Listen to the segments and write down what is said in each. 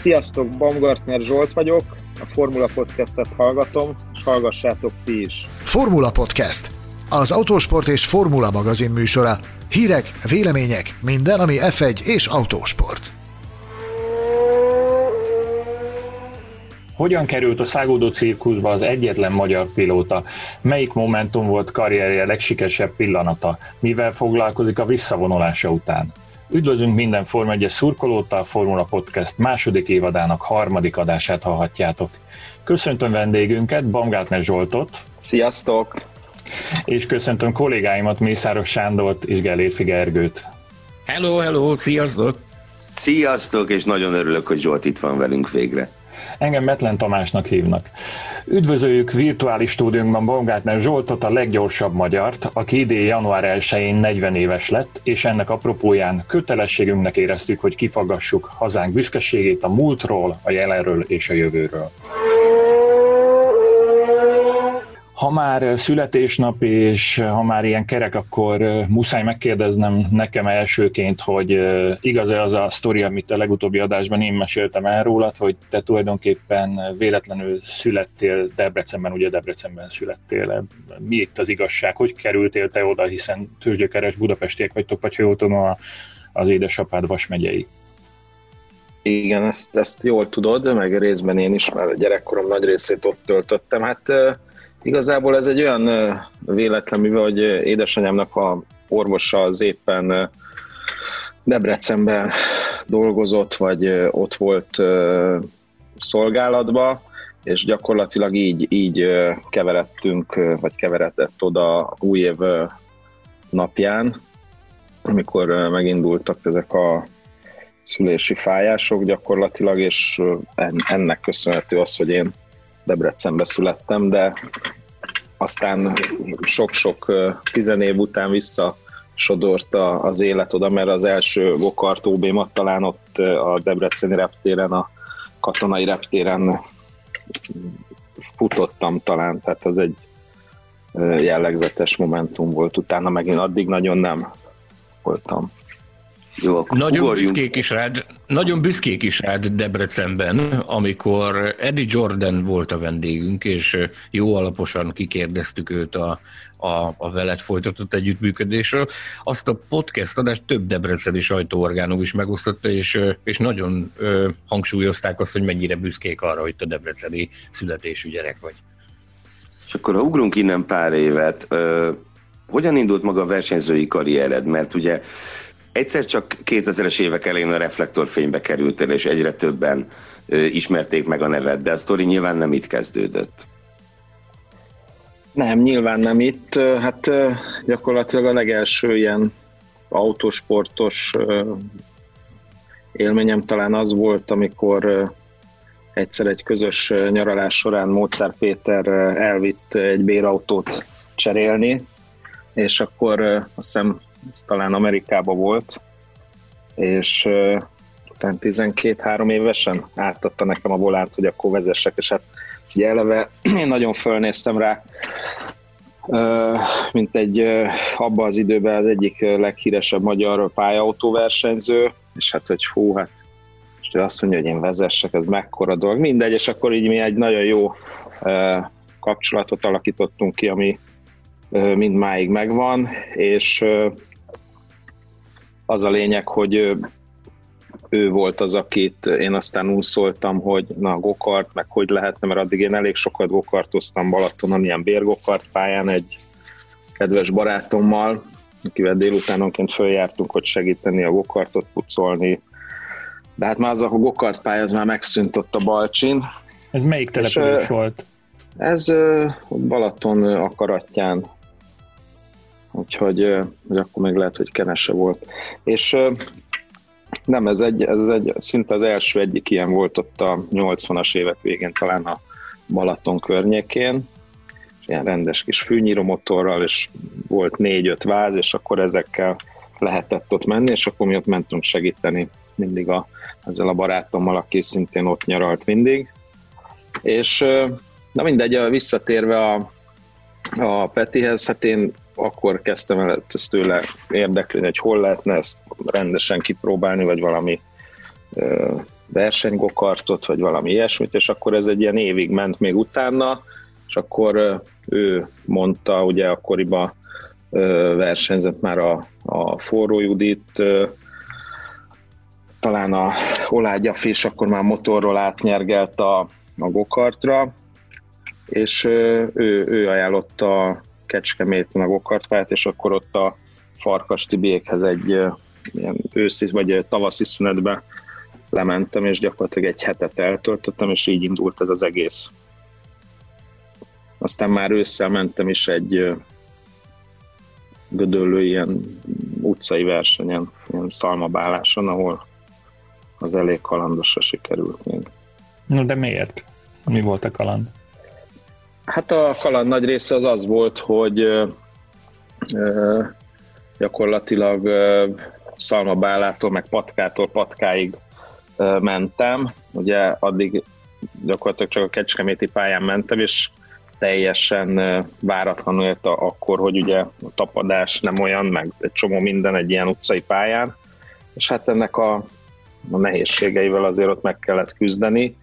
Sziasztok, Baumgartner Zsolt vagyok, a Formula Podcastet hallgatom, és hallgassátok ti is. Formula Podcast, az autósport és formula magazin műsora. Hírek, vélemények, minden, ami F1 és autósport. Hogyan került a szágódó cirkuszba az egyetlen magyar pilóta? Melyik momentum volt karrierje legsikeresebb pillanata? Mivel foglalkozik a visszavonulása után? Üdvözlünk minden Forma 1 szurkolóta, a Formula Podcast második évadának harmadik adását hallhatjátok. Köszöntöm vendégünket, Bamgátner Zsoltot. Sziasztok! És köszöntöm kollégáimat, Mészáros Sándort és Gelérfi Gergőt. Hello, hello, sziasztok! Sziasztok, és nagyon örülök, hogy Zsolt itt van velünk végre. Engem Metlen Tamásnak hívnak. Üdvözöljük virtuális stúdiónkban Baumgartner Zsoltot, a leggyorsabb magyart, aki idén január 1-én 40 éves lett, és ennek apropóján kötelességünknek éreztük, hogy kifagassuk hazánk büszkeségét a múltról, a jelenről és a jövőről. Ha már születésnap és ha már ilyen kerek, akkor muszáj megkérdeznem nekem elsőként, hogy igaz-e az a sztori, amit a legutóbbi adásban én meséltem el rólad, hogy te tulajdonképpen véletlenül születtél Debrecenben, ugye Debrecenben születtél. Mi itt az igazság? Hogy kerültél te oda, hiszen tőzsgyökeres budapestiek vagytok, vagy ha jól tudom, az édesapád Vas? Igen, ezt, ezt jól tudod, meg részben én is, mert a gyerekkorom nagy részét ott töltöttem. Hát Igazából ez egy olyan véletlen, mivel hogy édesanyámnak a orvosa az éppen Debrecenben dolgozott, vagy ott volt szolgálatba, és gyakorlatilag így, így keveredtünk, vagy keveredett oda új év napján, amikor megindultak ezek a szülési fájások gyakorlatilag, és ennek köszönhető az, hogy én Debrecenbe születtem, de aztán sok-sok tizenév után vissza sodorta az élet oda, mert az első Gokart ob talán ott a Debreceni reptéren, a katonai reptéren futottam talán, tehát az egy jellegzetes momentum volt. Utána megint addig nagyon nem voltam. Jó, akkor nagyon ugorjunk. büszkék is rád, nagyon büszkék is rád Debrecenben, amikor Eddie Jordan volt a vendégünk, és jó alaposan kikérdeztük őt a, a, a veled folytatott együttműködésről. Azt a podcast adást több debreceni sajtóorgánok is megosztotta, és, és nagyon ö, hangsúlyozták azt, hogy mennyire büszkék arra, hogy te debreceni születésű gyerek vagy. És akkor ha ugrunk innen pár évet, ö, hogyan indult maga a versenyzői karriered? Mert ugye Egyszer csak 2000-es évek elején a reflektorfénybe kerültél, és egyre többen ismerték meg a neved, de a sztori nyilván nem itt kezdődött. Nem, nyilván nem itt. Hát gyakorlatilag a legelső ilyen autósportos élményem talán az volt, amikor egyszer egy közös nyaralás során Mozart Péter elvitt egy bérautót cserélni, és akkor azt hiszem ez talán Amerikában volt, és utána 12-3 évesen átadta nekem a volánt, hogy akkor vezessek, és hát ugye eleve én nagyon fölnéztem rá, mint egy uh, abban az időben az egyik leghíresebb magyar pályaautóversenyző, és hát, hogy hú, hát és azt mondja, hogy én vezessek, ez mekkora dolog, mindegy, és akkor így mi egy nagyon jó kapcsolatot alakítottunk ki, ami mind máig megvan, és az a lényeg, hogy ő volt az, akit én aztán úszoltam, hogy na gokart, meg hogy lehetne, mert addig én elég sokat gokartoztam Balatonon, ilyen bérgokart pályán egy kedves barátommal, akivel délutánonként följártunk, hogy segíteni a gokartot pucolni. De hát már az a gokart pálya, az már megszűnt ott a Balcsin. Ez melyik település volt? Ez Balaton akaratján úgyhogy hogy akkor még lehet, hogy kenese volt. És nem, ez egy, ez egy, szinte az első egyik ilyen volt ott a 80-as évek végén, talán a Balaton környékén, és ilyen rendes kis fűnyíromotorral, és volt négy-öt váz, és akkor ezekkel lehetett ott menni, és akkor mi ott mentünk segíteni mindig a, ezzel a barátommal, aki szintén ott nyaralt mindig. És na mindegy, visszatérve a, a Petihez, hát én akkor kezdtem el ezt tőle érdeklődni, hogy hol lehetne ezt rendesen kipróbálni, vagy valami versenygokartot, vagy valami ilyesmit, és akkor ez egy ilyen évig ment még utána, és akkor ő mondta, ugye akkoriban versenyzett már a, a Forró Judit, talán a Olágyafi, és akkor már motorról átnyergelt a, a gokartra, és ő, ő ajánlotta a Kecskeméten a gokartpályát, és akkor ott a Farkas Tibiékhez egy ilyen őszi vagy tavaszi szünetbe lementem, és gyakorlatilag egy hetet eltöltöttem, és így indult ez az egész. Aztán már ősszel mentem is egy gödöllő ilyen utcai versenyen, ilyen szalmabáláson, ahol az elég kalandosra sikerült még. No, de miért? Mi volt a kaland? Hát a kaland nagy része az az volt, hogy ö, gyakorlatilag ö, szalmabálától, meg patkától patkáig ö, mentem. Ugye addig gyakorlatilag csak a kecskeméti pályán mentem, és teljesen váratlanul ért akkor, hogy ugye a tapadás nem olyan, meg egy csomó minden egy ilyen utcai pályán, és hát ennek a, a nehézségeivel azért ott meg kellett küzdeni.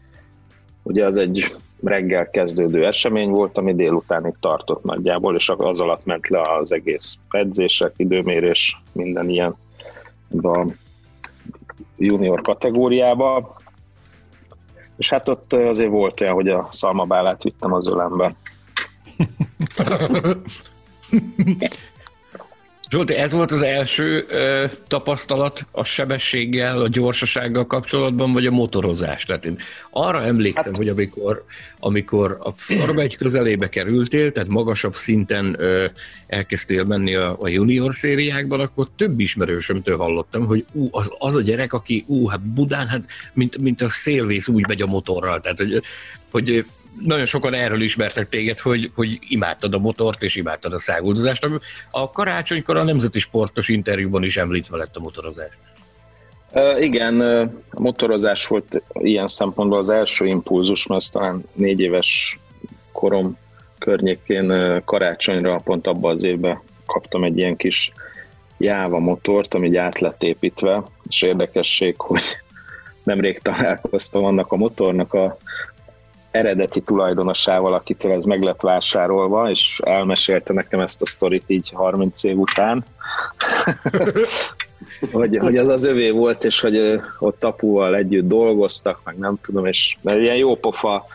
Ugye az egy reggel kezdődő esemény volt, ami délutánig tartott nagyjából, és az alatt ment le az egész edzések, időmérés, minden ilyen a junior kategóriába, és hát ott azért volt olyan, hogy a szalmabálát vittem az ölembe. Zsolti, ez volt az első ö, tapasztalat a sebességgel, a gyorsasággal kapcsolatban, vagy a motorozás? Tehát én arra emlékszem, hát... hogy amikor, amikor a Forma egy közelébe kerültél, tehát magasabb szinten ö, elkezdtél menni a, a junior szériákban, akkor több ismerősömtől hallottam, hogy ú, az, az a gyerek, aki ú, hát Budán, hát mint, mint a szélvész úgy megy a motorral, tehát hogy, hogy nagyon sokan erről ismertek téged, hogy, hogy imádtad a motort és imádtad a száguldozást. A karácsonykor a Nemzeti Sportos interjúban is említve lett a motorozás. Uh, igen, a motorozás volt ilyen szempontból az első impulzus, mert talán négy éves korom környékén karácsonyra pont abban az évben kaptam egy ilyen kis Jáva motort, ami így át lett építve, és érdekesség, hogy nemrég találkoztam annak a motornak a eredeti tulajdonosával, akitől ez meg lett vásárolva, és elmesélte nekem ezt a sztorit így 30 év után, hogy, hogy az az övé volt, és hogy ott apuval együtt dolgoztak, meg nem tudom, és mert ilyen jó pofa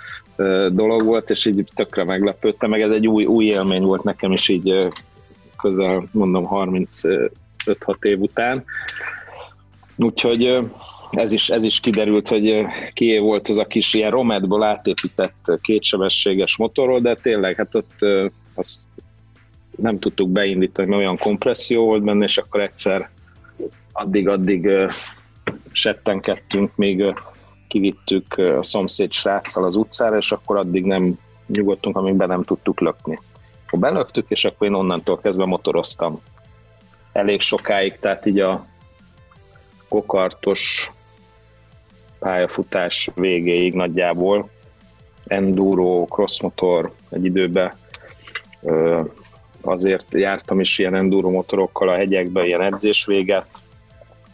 dolog volt, és így tökre meglepődtem, meg ez egy új, új élmény volt nekem is így közel, mondom, 35-6 év után. Úgyhogy ez is, ez is kiderült, hogy kié volt az a kis ilyen rometból átépített kétsebességes motorról, de tényleg, hát ott azt nem tudtuk beindítani, mert olyan kompresszió volt benne, és akkor egyszer addig-addig settenkedtünk, még kivittük a szomszéd sráccal az utcára, és akkor addig nem nyugodtunk, amíg be nem tudtuk lökni. Akkor belöktük, és akkor én onnantól kezdve motoroztam. Elég sokáig, tehát így a kokartos pályafutás végéig nagyjából. Enduro, crossmotor egy időben azért jártam is ilyen enduro motorokkal a hegyekbe, ilyen edzés véget,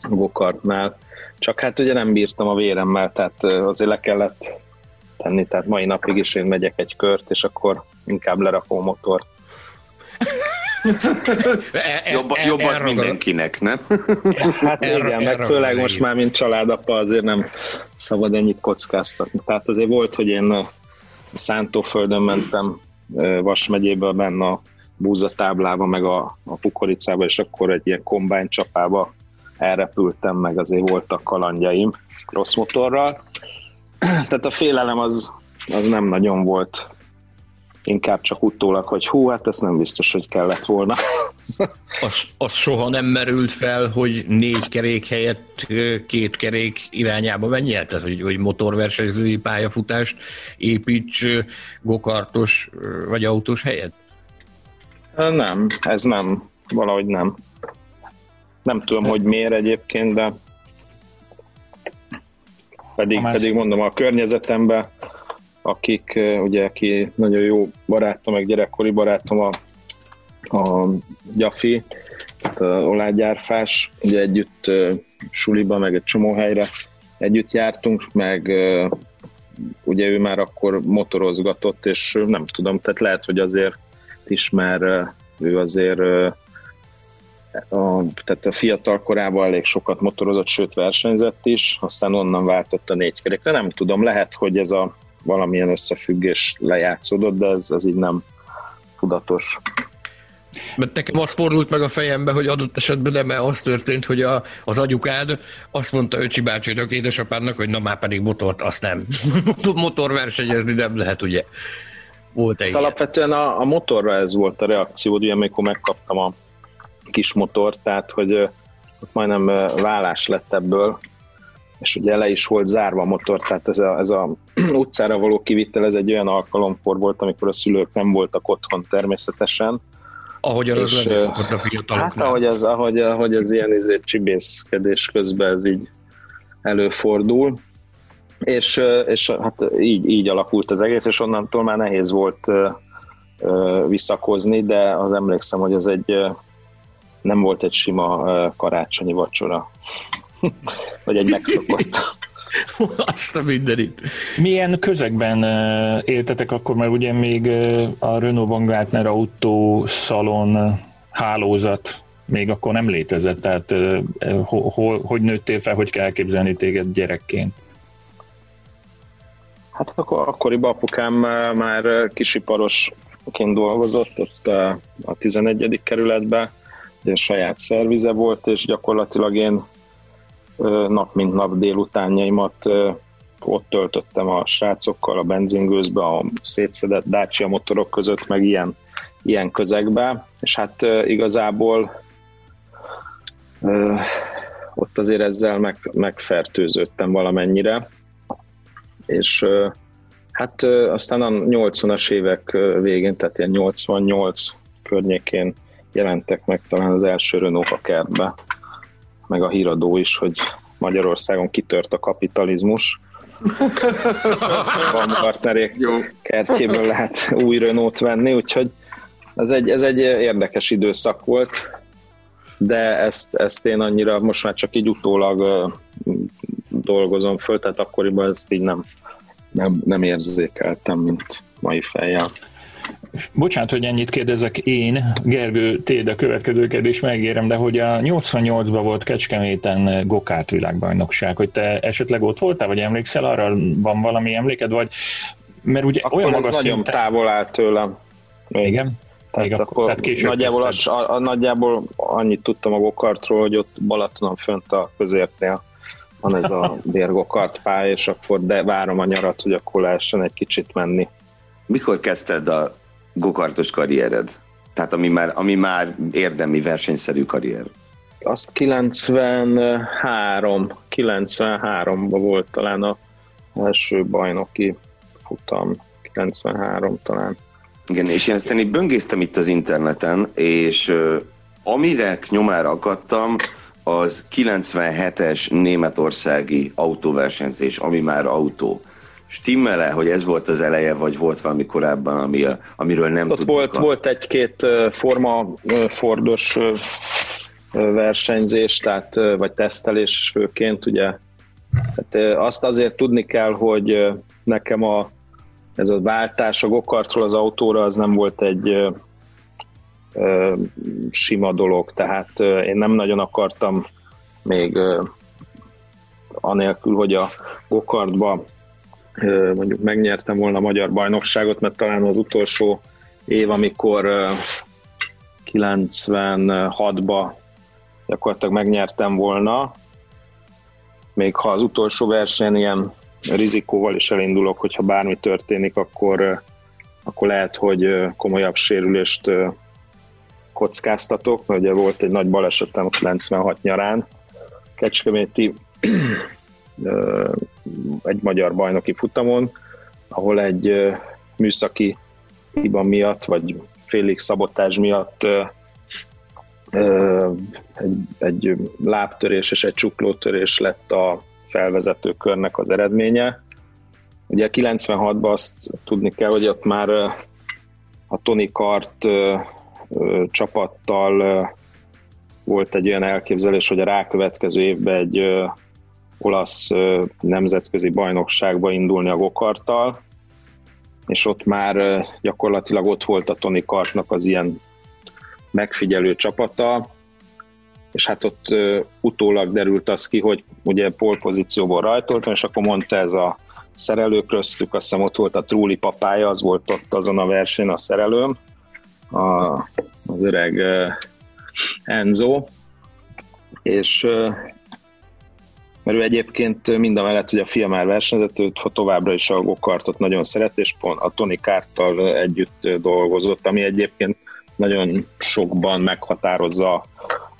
gokartnál, csak hát ugye nem bírtam a véremmel, tehát azért le kellett tenni, tehát mai napig is én megyek egy kört, és akkor inkább lerakom a motort. E, e, jobb, jobb az mindenkinek, nem? Hát igen, meg főleg most már, mint családapa, azért nem szabad ennyit kockáztatni. Tehát azért volt, hogy én Szántóföldön mentem Vas megyéből benne a búzatáblába, meg a, a pukoricába, és akkor egy ilyen kombány csapába elrepültem, meg azért voltak kalandjaim rossz motorral. Tehát a félelem az, az nem nagyon volt inkább csak utólag, hogy hú, hát ez nem biztos, hogy kellett volna. az, az soha nem merült fel, hogy négy kerék helyett két kerék irányába menjél? Tehát, hogy, hogy motorversenyzői pályafutást építs gokartos vagy autós helyett? Nem, ez nem. Valahogy nem. Nem tudom, hogy miért egyébként, de pedig, pedig mondom, a környezetemben akik ugye, aki nagyon jó barátom, meg gyerekkori barátom a, a Gyafi, a olágyárfás, ugye együtt suliba, meg egy csomó helyre együtt jártunk, meg ugye ő már akkor motorozgatott, és nem tudom, tehát lehet, hogy azért is, mert ő azért a, tehát a fiatal korában elég sokat motorozott, sőt versenyzett is, aztán onnan váltott a négy kerekre. Nem tudom, lehet, hogy ez a valamilyen összefüggés lejátszódott, de ez, ez így nem tudatos. Mert nekem az fordult meg a fejembe, hogy adott esetben nem az történt, hogy a, az agyukád azt mondta Öcsi bácsinak, édesapádnak, hogy na már pedig motort, azt nem. Motorversenyezni nem lehet, ugye? Volt egy Alapvetően a, a motorra ez volt a reakció, ugye amikor megkaptam a kis motort, tehát hogy ott majdnem vállás lett ebből, és ugye le is volt zárva a motor, tehát ez a, ez a utcára való kivitel, ez egy olyan alkalomkor volt, amikor a szülők nem voltak otthon természetesen, ahogy az és, a fiataloknál. Hát ahogy az, ahogy, ahogy az ilyen izé, csibészkedés közben ez így előfordul, és, és hát így, így alakult az egész, és onnantól már nehéz volt visszakozni, de az emlékszem, hogy ez egy nem volt egy sima karácsonyi vacsora, vagy egy megszokott. Azt a mindenit. Milyen közegben éltetek akkor, mert ugye még a Renault Van Gartner autó szalon hálózat még akkor nem létezett, tehát hol, hogy nőttél fel, hogy kell elképzelni téged gyerekként? Hát akkor, akkoriban apukám már kisiparosként dolgozott, ott a 11. kerületben, ugye saját szervize volt, és gyakorlatilag én nap mint nap délutánjaimat ott töltöttem a srácokkal a benzingőzbe, a szétszedett Dacia motorok között, meg ilyen, ilyen közegbe, és hát igazából ott azért ezzel meg, megfertőződtem valamennyire, és hát aztán a 80-as évek végén, tehát ilyen 88 környékén jelentek meg talán az első Renault a kertbe, meg a híradó is, hogy Magyarországon kitört a kapitalizmus. Van partnerék kertjéből lehet új Renault venni, úgyhogy ez egy, ez egy érdekes időszak volt, de ezt, ezt én annyira most már csak így utólag dolgozom föl, tehát akkoriban ezt így nem, nem, nem érzékeltem, mint mai fejjel. Bocsánat, hogy ennyit kérdezek én, Gergő, téd a következő kérdés megérem, de hogy a 88-ban volt Kecskeméten Gokárt világbajnokság, hogy te esetleg ott voltál, vagy emlékszel arra, van valami emléked, vagy mert ugye akkor olyan magas nagyon szinten... távol áll tőlem. Igen? Tehát, Még akkor, tehát később nagyjából, az, a, a, nagyjából annyit tudtam a gokartról, hogy ott Balatonon fönt a közértnél van ez a bérgokart pálya, és akkor de várom a nyarat, hogy akkor lehessen egy kicsit menni. Mikor kezdted a gokartos karriered? Tehát ami már, ami már érdemi versenyszerű karrier. Azt 93, 93-ban volt talán a első bajnoki futam, 93 talán. Igen, és én aztán így böngésztem itt az interneten, és uh, amire nyomára akadtam, az 97-es németországi autóversenyzés, ami már autó stimmele, hogy ez volt az eleje, vagy volt valami korábban, ami, amiről nem tudunk? Volt, a... volt egy-két forma Fordos versenyzés, tehát, vagy tesztelés főként, ugye. Tehát azt azért tudni kell, hogy nekem a, ez a váltás a gokartról az autóra az nem volt egy ö, sima dolog, tehát én nem nagyon akartam még ö, anélkül, hogy a gokartba mondjuk megnyertem volna a magyar bajnokságot, mert talán az utolsó év, amikor 96-ba gyakorlatilag megnyertem volna, még ha az utolsó versenyen ilyen rizikóval is elindulok, hogyha bármi történik, akkor, akkor lehet, hogy komolyabb sérülést kockáztatok, mert ugye volt egy nagy balesetem 96 nyarán, Kecskeméti egy magyar bajnoki futamon, ahol egy műszaki hiba miatt, vagy félig szabotás miatt egy, egy lábtörés és egy csuklótörés lett a felvezető körnek az eredménye. Ugye 96-ban azt tudni kell, hogy ott már a Tony Kart csapattal volt egy olyan elképzelés, hogy a rákövetkező évben egy olasz nemzetközi bajnokságba indulni a gokarttal, és ott már gyakorlatilag ott volt a Tony Kartnak az ilyen megfigyelő csapata, és hát ott utólag derült az ki, hogy ugye polpozícióból rajtoltam, és akkor mondta ez a szerelő köztük, azt hiszem ott volt a Trúli papája, az volt ott azon a versenyen a szerelőm, a, az öreg Enzo, és mert ő egyébként mind a mellett, hogy a fia már versenyzett, őt továbbra is a gokartot nagyon szeret, és pont a Tony Kárttal együtt dolgozott, ami egyébként nagyon sokban meghatározza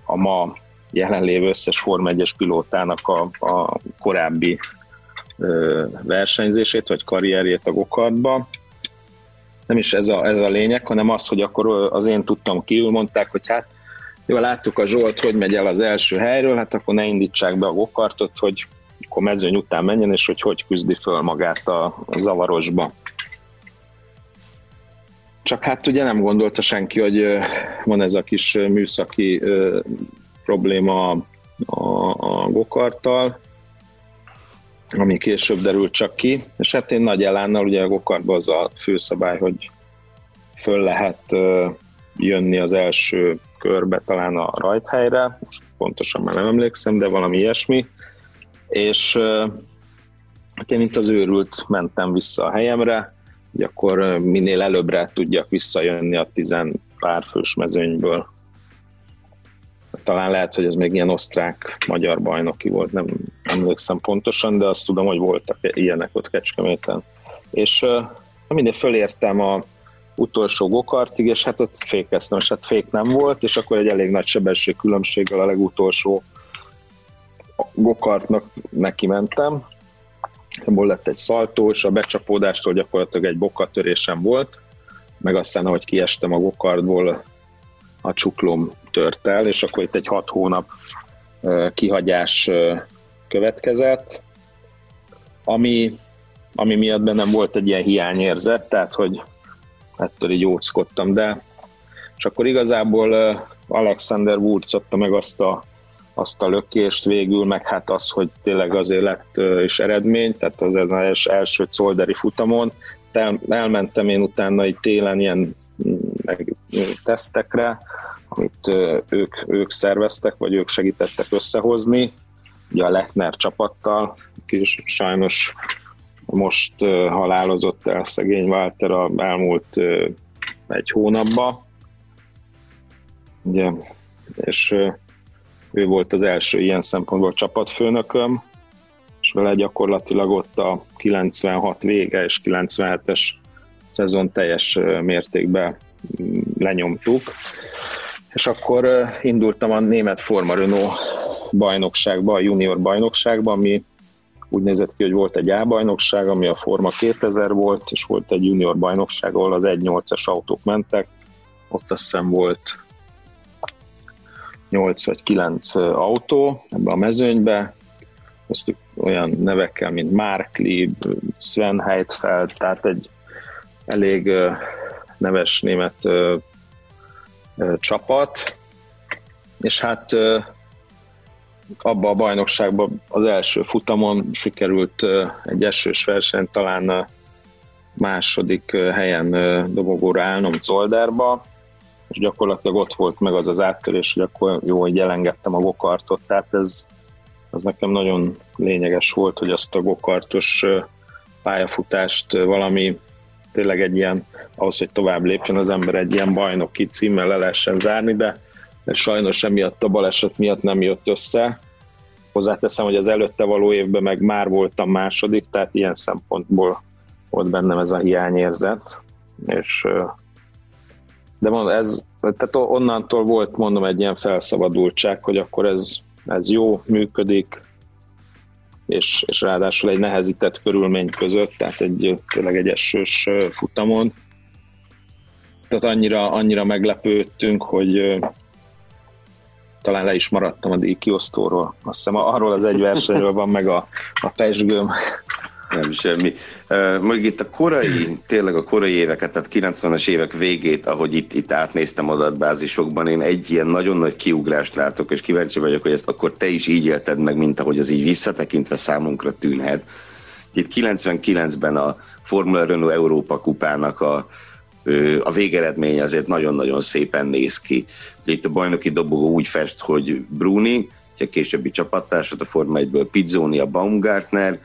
a ma jelenlévő összes Form 1-es pilótának a, a korábbi ö, versenyzését, vagy karrierjét a gokartba. Nem is ez a, ez a lényeg, hanem az, hogy akkor az én tudtam kívül, mondták, hogy hát jó, láttuk a Zsolt, hogy megy el az első helyről, hát akkor ne indítsák be a gokartot, hogy akkor mezőny után menjen, és hogy hogy küzdi föl magát a, a zavarosba. Csak hát ugye nem gondolta senki, hogy van ez a kis műszaki probléma a, a gokarttal, ami később derült csak ki, és hát én nagy elánnal, ugye a gokartban az a főszabály, hogy föl lehet jönni az első körbe, talán a rajthelyre, most pontosan már nem emlékszem, de valami ilyesmi, és hát én mint az őrült mentem vissza a helyemre, hogy akkor minél előbbre tudjak visszajönni a tizen pár fős mezőnyből. Talán lehet, hogy ez még ilyen osztrák-magyar bajnoki volt, nem emlékszem pontosan, de azt tudom, hogy voltak ilyenek ott Kecskeméten. És mindig fölértem a utolsó gokartig, és hát ott fékeztem, és hát fék nem volt, és akkor egy elég nagy sebesség különbséggel a legutolsó gokartnak neki mentem. Ebből lett egy szaltó, és a becsapódástól gyakorlatilag egy bokatörésem volt, meg aztán, ahogy kiestem a gokartból, a csuklom tört el, és akkor itt egy hat hónap kihagyás következett, ami, ami miatt bennem volt egy ilyen hiányérzet, tehát hogy ettől így óckodtam, de és akkor igazából Alexander Wurz adta meg azt a, azt a lökést végül, meg hát az, hogy tényleg azért lett is eredmény, tehát az az első colderi futamon, El, elmentem én utána egy télen ilyen mm, meg, tesztekre, amit ők, ők szerveztek, vagy ők segítettek összehozni, ugye a Lechner csapattal, kis sajnos most halálozott el szegény Walter a elmúlt egy hónapban, ugye, és ő volt az első ilyen szempontból csapatfőnököm, és vele gyakorlatilag ott a 96 vége és 97-es szezon teljes mértékben mm, lenyomtuk. És akkor indultam a német Forma Renault bajnokságba, a junior bajnokságba, ami úgy nézett ki, hogy volt egy A-bajnokság, ami a Forma 2000 volt, és volt egy junior bajnokság, ahol az 1.8-as autók mentek, ott azt hiszem volt 8 vagy 9 autó ebbe a mezőnybe, köztük olyan nevekkel, mint Mark Lieb, Sven Heidfeld, tehát egy elég neves német csapat, és hát abba a bajnokságban az első futamon sikerült egy esős verseny talán második helyen dobogóra állnom Zoldárba, és gyakorlatilag ott volt meg az az áttörés, hogy akkor jó, hogy elengedtem a gokartot, tehát ez az nekem nagyon lényeges volt, hogy azt a gokartos pályafutást valami tényleg egy ilyen, ahhoz, hogy tovább lépjen az ember egy ilyen bajnoki címmel le lehessen zárni, de de sajnos emiatt a baleset miatt nem jött össze. Hozzáteszem, hogy az előtte való évben meg már voltam második, tehát ilyen szempontból volt bennem ez a hiányérzet, és de mondom, ez, tehát onnantól volt mondom egy ilyen felszabadultság, hogy akkor ez, ez jó, működik, és, és ráadásul egy nehezített körülmény között, tehát egy tényleg egy esős futamon. Tehát annyira, annyira meglepődtünk, hogy talán le is maradtam a díjkiosztóról. Azt hiszem arról az egy versenyről van meg a, a pesgőm, Nem semmi. Uh, itt a korai, tényleg a korai éveket, tehát 90-es évek végét, ahogy itt, itt átnéztem adatbázisokban, én egy ilyen nagyon nagy kiugrást látok, és kíváncsi vagyok, hogy ezt akkor te is így élted meg, mint ahogy az így visszatekintve számunkra tűnhet. Itt 99-ben a Formula Renault Európa kupának a, a végeredmény azért nagyon-nagyon szépen néz ki. Itt a bajnoki dobogó úgy fest, hogy Bruni, a későbbi csapattársat a Forma 1-ből Pizzoni, a Baumgartner,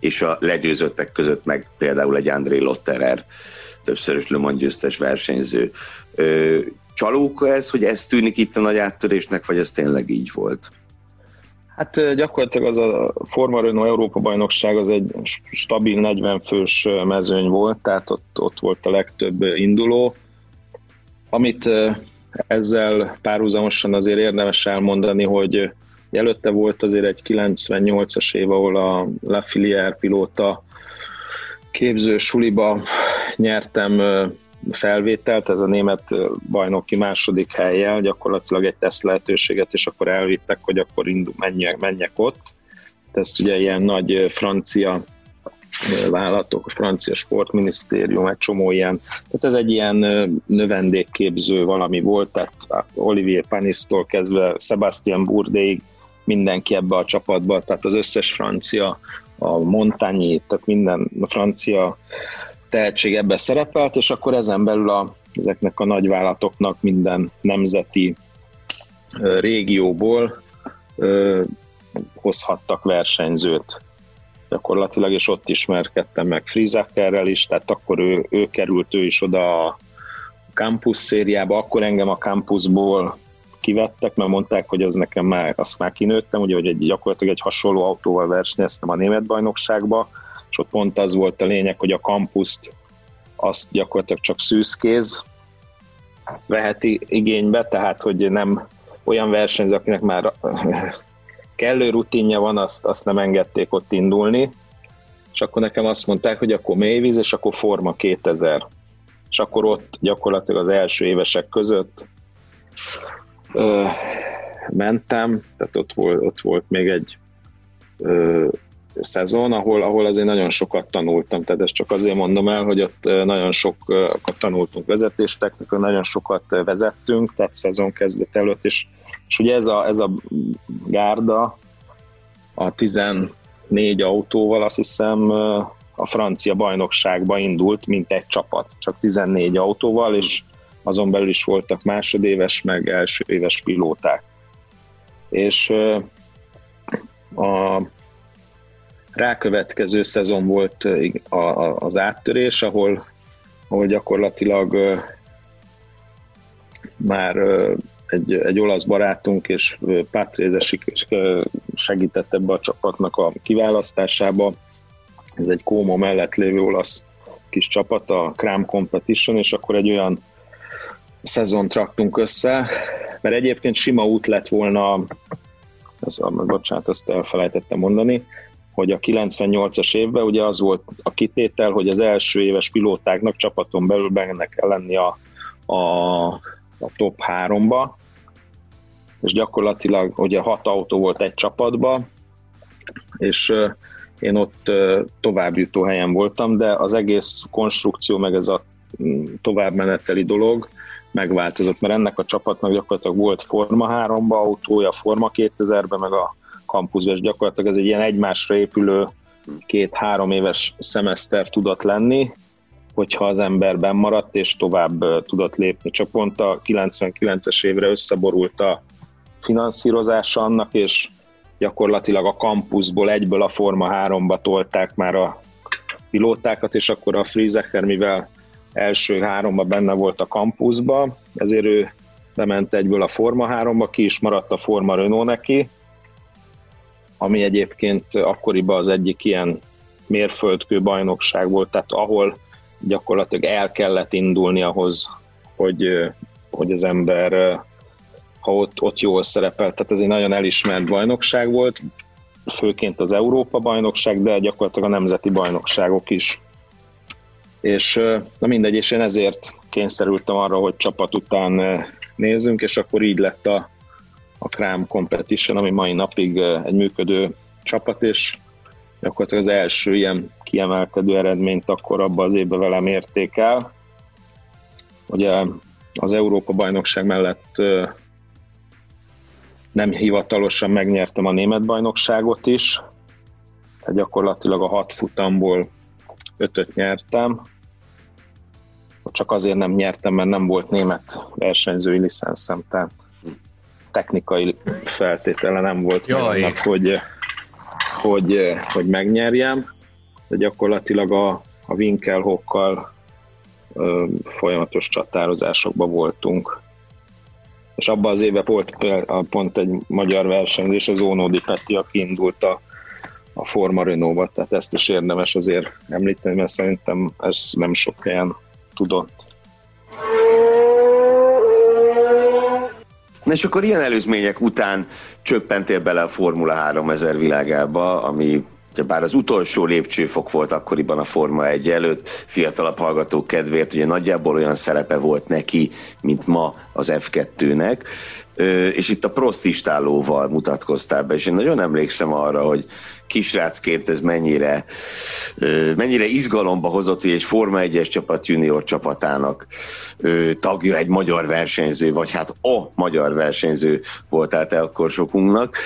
és a legyőzöttek között meg például egy André Lotterer, többszörös Le Mans győztes versenyző. Csalóka ez, hogy ez tűnik itt a nagy áttörésnek, vagy ez tényleg így volt? Hát gyakorlatilag az a Forma Renault Európa bajnokság az egy stabil 40 fős mezőny volt, tehát ott, ott volt a legtöbb induló. Amit ezzel párhuzamosan azért érdemes elmondani, hogy előtte volt azért egy 98-as év, ahol a Lafilière pilóta képző suliba nyertem felvételt, ez a német bajnoki második helyjel, gyakorlatilag egy teszt lehetőséget, és akkor elvittek, hogy akkor indul, menjek, menjek ott. Ezt ugye ilyen nagy francia vállalatok, a francia sportminisztérium, egy csomó ilyen, tehát ez egy ilyen növendékképző valami volt, tehát Olivier Panisztól kezdve Sebastian Bourdéig mindenki ebbe a csapatba, tehát az összes francia, a Montagny, tehát minden a francia tehetség ebbe szerepelt, és akkor ezen belül a, ezeknek a nagyvállalatoknak minden nemzeti régióból ö, hozhattak versenyzőt gyakorlatilag, és ott ismerkedtem meg Frizakerrel is, tehát akkor ő, ő került ő is oda a campus szériába, akkor engem a campusból kivettek, mert mondták, hogy az nekem már, azt már kinőttem, ugye, hogy egy, gyakorlatilag egy hasonló autóval versenyeztem a német bajnokságba, és ott pont az volt a lényeg, hogy a kampuszt azt gyakorlatilag csak szűzkéz veheti igénybe, tehát hogy nem olyan versenyző, akinek már kellő rutinja van, azt, azt nem engedték ott indulni, és akkor nekem azt mondták, hogy akkor mélyvíz, és akkor Forma 2000. És akkor ott gyakorlatilag az első évesek között ö, mentem, tehát ott volt, ott volt még egy ö, szezon, ahol, ahol azért nagyon sokat tanultam, tehát ezt csak azért mondom el, hogy ott nagyon sokat tanultunk vezetéstechnikről, nagyon sokat vezettünk, tehát szezon kezdet előtt, és, és ugye ez a, ez a gárda a 14 autóval azt hiszem a francia bajnokságba indult, mint egy csapat, csak 14 autóval, és azon belül is voltak másodéves, meg első éves pilóták. És a rákövetkező szezon volt az áttörés, ahol, ahol gyakorlatilag már egy, egy olasz barátunk és Pátrézesik segített ebbe a csapatnak a kiválasztásába. Ez egy Kóma mellett lévő olasz kis csapat, a Kram Competition, és akkor egy olyan szezont raktunk össze, mert egyébként sima út lett volna, az, bocsánat, azt elfelejtettem mondani, hogy a 98-as évben ugye az volt a kitétel, hogy az első éves pilótáknak csapaton belül benne kell lenni a, a, a top 3-ba, és gyakorlatilag ugye hat autó volt egy csapatba, és én ott továbbjutó helyen voltam, de az egész konstrukció, meg ez a mm, továbbmeneteli dolog megváltozott, mert ennek a csapatnak gyakorlatilag volt Forma 3-ba autója, Forma 2000-ben, meg a kampuszban, és gyakorlatilag ez egy ilyen egymásra épülő két-három éves szemeszter tudott lenni, hogyha az ember maradt és tovább tudott lépni. Csak pont a 99-es évre összeborult a finanszírozása annak, és gyakorlatilag a kampuszból egyből a Forma 3-ba tolták már a pilótákat, és akkor a Friesecher, mivel első háromba benne volt a kampuszba, ezért ő bement egyből a Forma 3-ba, ki is maradt a Forma Renault neki, ami egyébként akkoriban az egyik ilyen mérföldkő bajnokság volt, tehát ahol gyakorlatilag el kellett indulni ahhoz, hogy, hogy az ember ha ott, ott jól szerepelt. Tehát ez egy nagyon elismert bajnokság volt, főként az Európa bajnokság, de gyakorlatilag a nemzeti bajnokságok is. És na mindegy, és én ezért kényszerültem arra, hogy csapat után nézzünk, és akkor így lett a, a Crime Competition, ami mai napig egy működő csapat, és gyakorlatilag az első ilyen kiemelkedő eredményt akkor abban az évben velem érték el. Ugye az Európa bajnokság mellett nem hivatalosan megnyertem a német bajnokságot is, tehát gyakorlatilag a hat futamból ötöt nyertem, csak azért nem nyertem, mert nem volt német versenyzői licenszem, tehát technikai feltétele nem volt meg annak, hogy, hogy, hogy megnyerjem, de gyakorlatilag a, a Winkelhokkal folyamatos csatározásokban voltunk. És abban az évben volt pont egy magyar versenyzés, az Ónódi Peti, aki indult a, a Forma Renault-ba, tehát ezt is érdemes azért említeni, mert szerintem ez nem sok helyen tudott. És akkor ilyen előzmények után csöppentél bele a Formula 3000 világába, ami bár az utolsó lépcsőfok volt akkoriban a Forma 1 előtt, fiatalabb hallgatók kedvéért, ugye nagyjából olyan szerepe volt neki, mint ma az F2-nek, és itt a prostistálóval mutatkoztál be, és én nagyon emlékszem arra, hogy kisrácként ez mennyire, mennyire izgalomba hozott, hogy egy Forma 1-es csapat junior csapatának tagja egy magyar versenyző, vagy hát a magyar versenyző voltál te akkor sokunknak.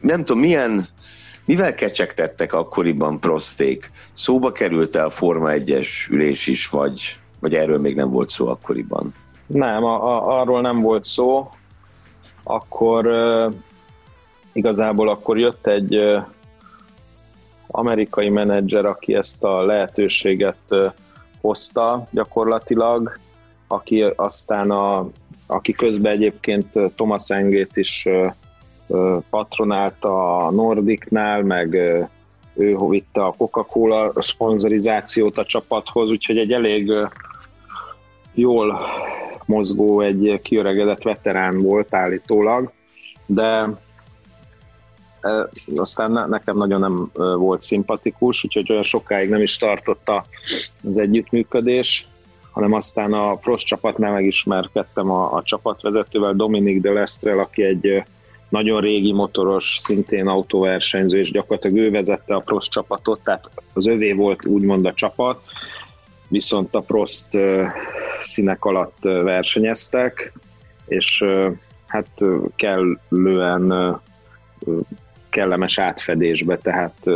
Nem tudom, milyen mivel kecsegtettek akkoriban prosték? Szóba került a Forma 1-es ülés is, vagy, vagy erről még nem volt szó akkoriban? Nem, a, a, arról nem volt szó. Akkor uh, igazából akkor jött egy uh, amerikai menedzser, aki ezt a lehetőséget uh, hozta gyakorlatilag, aki aztán a, aki közben egyébként Thomas Engét is patronálta a Nordicnál, meg ő vitte a Coca-Cola szponzorizációt a csapathoz, úgyhogy egy elég jól mozgó, egy kiöregedett veterán volt állítólag, de aztán nekem nagyon nem volt szimpatikus, úgyhogy olyan sokáig nem is tartotta az együttműködés, hanem aztán a Prost csapatnál megismerkedtem a, a csapatvezetővel, Dominik de Lestrel, aki egy nagyon régi motoros, szintén autóversenyző, és gyakorlatilag ő vezette a Prost csapatot, tehát az övé volt úgymond a csapat, viszont a Prost színek alatt versenyeztek, és hát kellően kellemes átfedésbe, tehát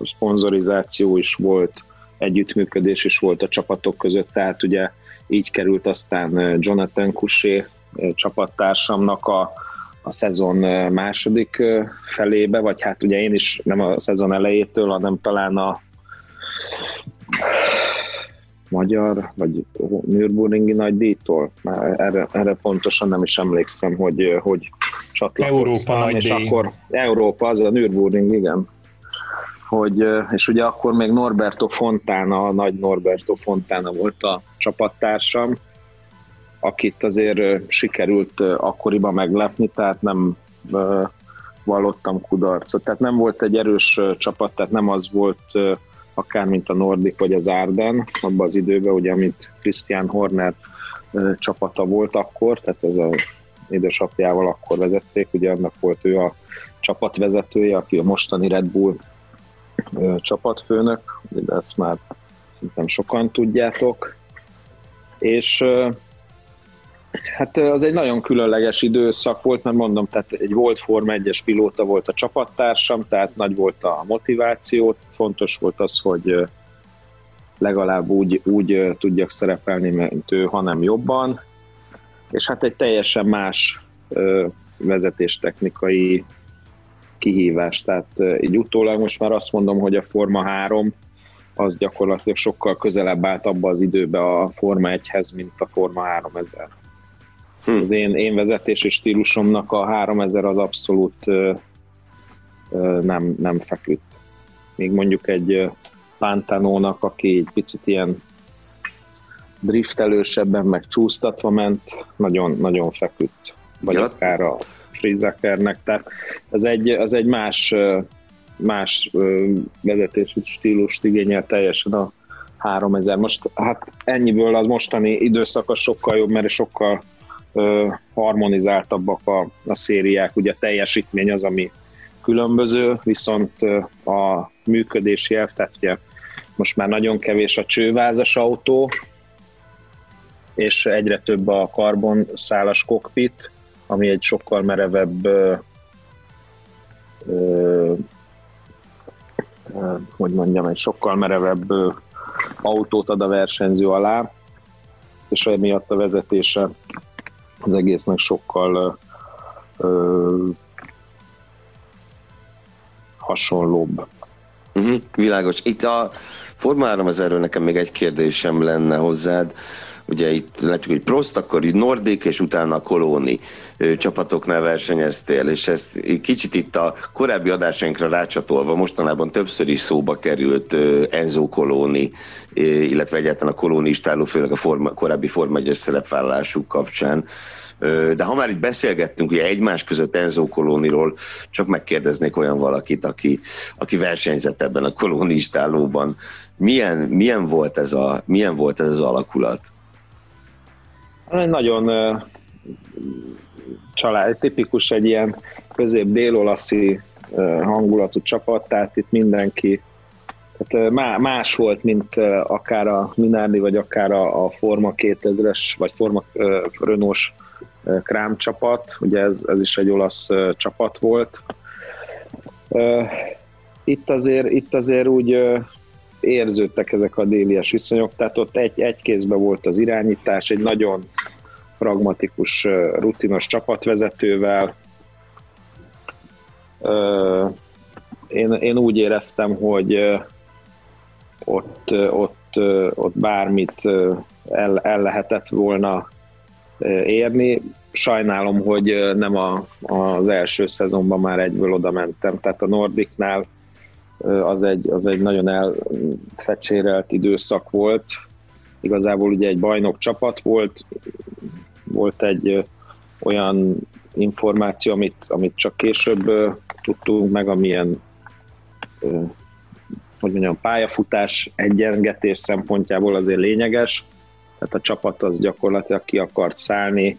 szponzorizáció is volt, együttműködés is volt a csapatok között, tehát ugye így került aztán Jonathan Kusé csapattársamnak a, a szezon második felébe, vagy hát ugye én is nem a szezon elejétől, hanem talán a magyar, vagy Nürburgringi nagy díjtól. Már erre, erre pontosan nem is emlékszem, hogy, hogy csatlakoztam. Európa és díj. akkor Európa, az a Nürburgring, igen. Hogy, és ugye akkor még Norberto Fontana, a nagy Norberto Fontana volt a csapattársam, akit azért sikerült akkoriban meglepni, tehát nem vallottam kudarcot. Tehát nem volt egy erős csapat, tehát nem az volt akár mint a Nordic vagy az Arden abban az időben, ugye, amit Christian Horner csapata volt akkor, tehát ez a édesapjával akkor vezették, ugye annak volt ő a csapatvezetője, aki a mostani Red Bull csapatfőnök, de ezt már szerintem sokan tudjátok, és Hát az egy nagyon különleges időszak volt, mert mondom, tehát egy volt Forma 1-es pilóta volt a csapattársam, tehát nagy volt a motiváció, fontos volt az, hogy legalább úgy, úgy tudjak szerepelni, mint ő, hanem jobban, és hát egy teljesen más vezetéstechnikai kihívás, tehát így utólag most már azt mondom, hogy a Forma 3 az gyakorlatilag sokkal közelebb állt abba az időbe a Forma 1-hez, mint a Forma 3000. Hmm. Az én, én vezetési stílusomnak a 3000 az abszolút ö, ö, nem, nem feküdt. Még mondjuk egy Pantanónak, aki egy picit ilyen driftelősebben, meg csúsztatva ment, nagyon, nagyon feküdt. Vagy ja. akár a Frizakernek. Tehát az egy, az egy más, más vezetési stílust igényel teljesen a 3000. Most hát ennyiből az mostani időszaka sokkal jobb, mert sokkal harmonizáltabbak a, a szériák, ugye a teljesítmény az, ami különböző, viszont a működési elv, tehát ugye most már nagyon kevés a csővázas autó, és egyre több a karbon szálas kokpit, ami egy sokkal merevebb ö, ö, hogy mondjam, egy sokkal merevebb ö, autót ad a versenyző alá, és emiatt a vezetése az egésznek sokkal ö, hasonlóbb. Uh-huh, világos. Itt a Forma 3 erről nekem még egy kérdésem lenne hozzád. Ugye itt látjuk, hogy Prost, akkor így Nordic, és utána a Kolóni csapatoknál versenyeztél, és ezt kicsit itt a korábbi adásainkra rácsatolva mostanában többször is szóba került Enzo Kolóni, illetve egyáltalán a Kolóni istáló, főleg a forma, korábbi Forma 1 szerepvállalásuk kapcsán. De ha már itt beszélgettünk ugye egymás között Enzo Kolóniról, csak megkérdeznék olyan valakit, aki, aki versenyzett ebben a kolónistálóban. Milyen, milyen, volt ez a, milyen volt ez az alakulat? Nagyon család, tipikus egy ilyen közép-dél-olaszi hangulatú csapat, tehát itt mindenki tehát más volt, mint akár a Minardi, vagy akár a, Forma 2000-es, vagy Forma Renault Krám csapat, ugye ez, ez is egy olasz csapat volt. Itt azért, itt azért úgy érződtek ezek a délies viszonyok, tehát ott egy, egy kézben volt az irányítás, egy nagyon pragmatikus, rutinos csapatvezetővel. Én, én úgy éreztem, hogy ott, ott, ott bármit el, el lehetett volna érni. Sajnálom, hogy nem a, az első szezonban már egyből oda mentem. Tehát a Nordicnál az egy, az egy nagyon elfecsérelt időszak volt. Igazából ugye egy bajnok csapat volt, volt egy olyan információ, amit, amit csak később tudtunk meg, amilyen hogy mondjam, pályafutás egyengetés szempontjából azért lényeges, tehát a csapat az gyakorlatilag ki akart szállni,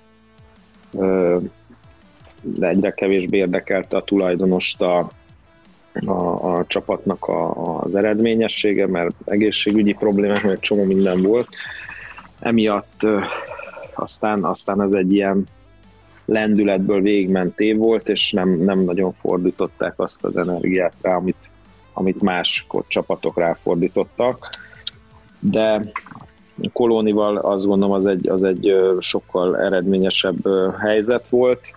de egyre kevésbé érdekelte a tulajdonost a, a, a csapatnak a, az eredményessége, mert egészségügyi problémák, mert csomó minden volt. Emiatt aztán, aztán ez egy ilyen lendületből végigment év volt, és nem, nem nagyon fordították azt az energiát rá, amit, amit más csapatok ráfordítottak. De Kolónival azt gondolom az egy, az egy sokkal eredményesebb helyzet volt.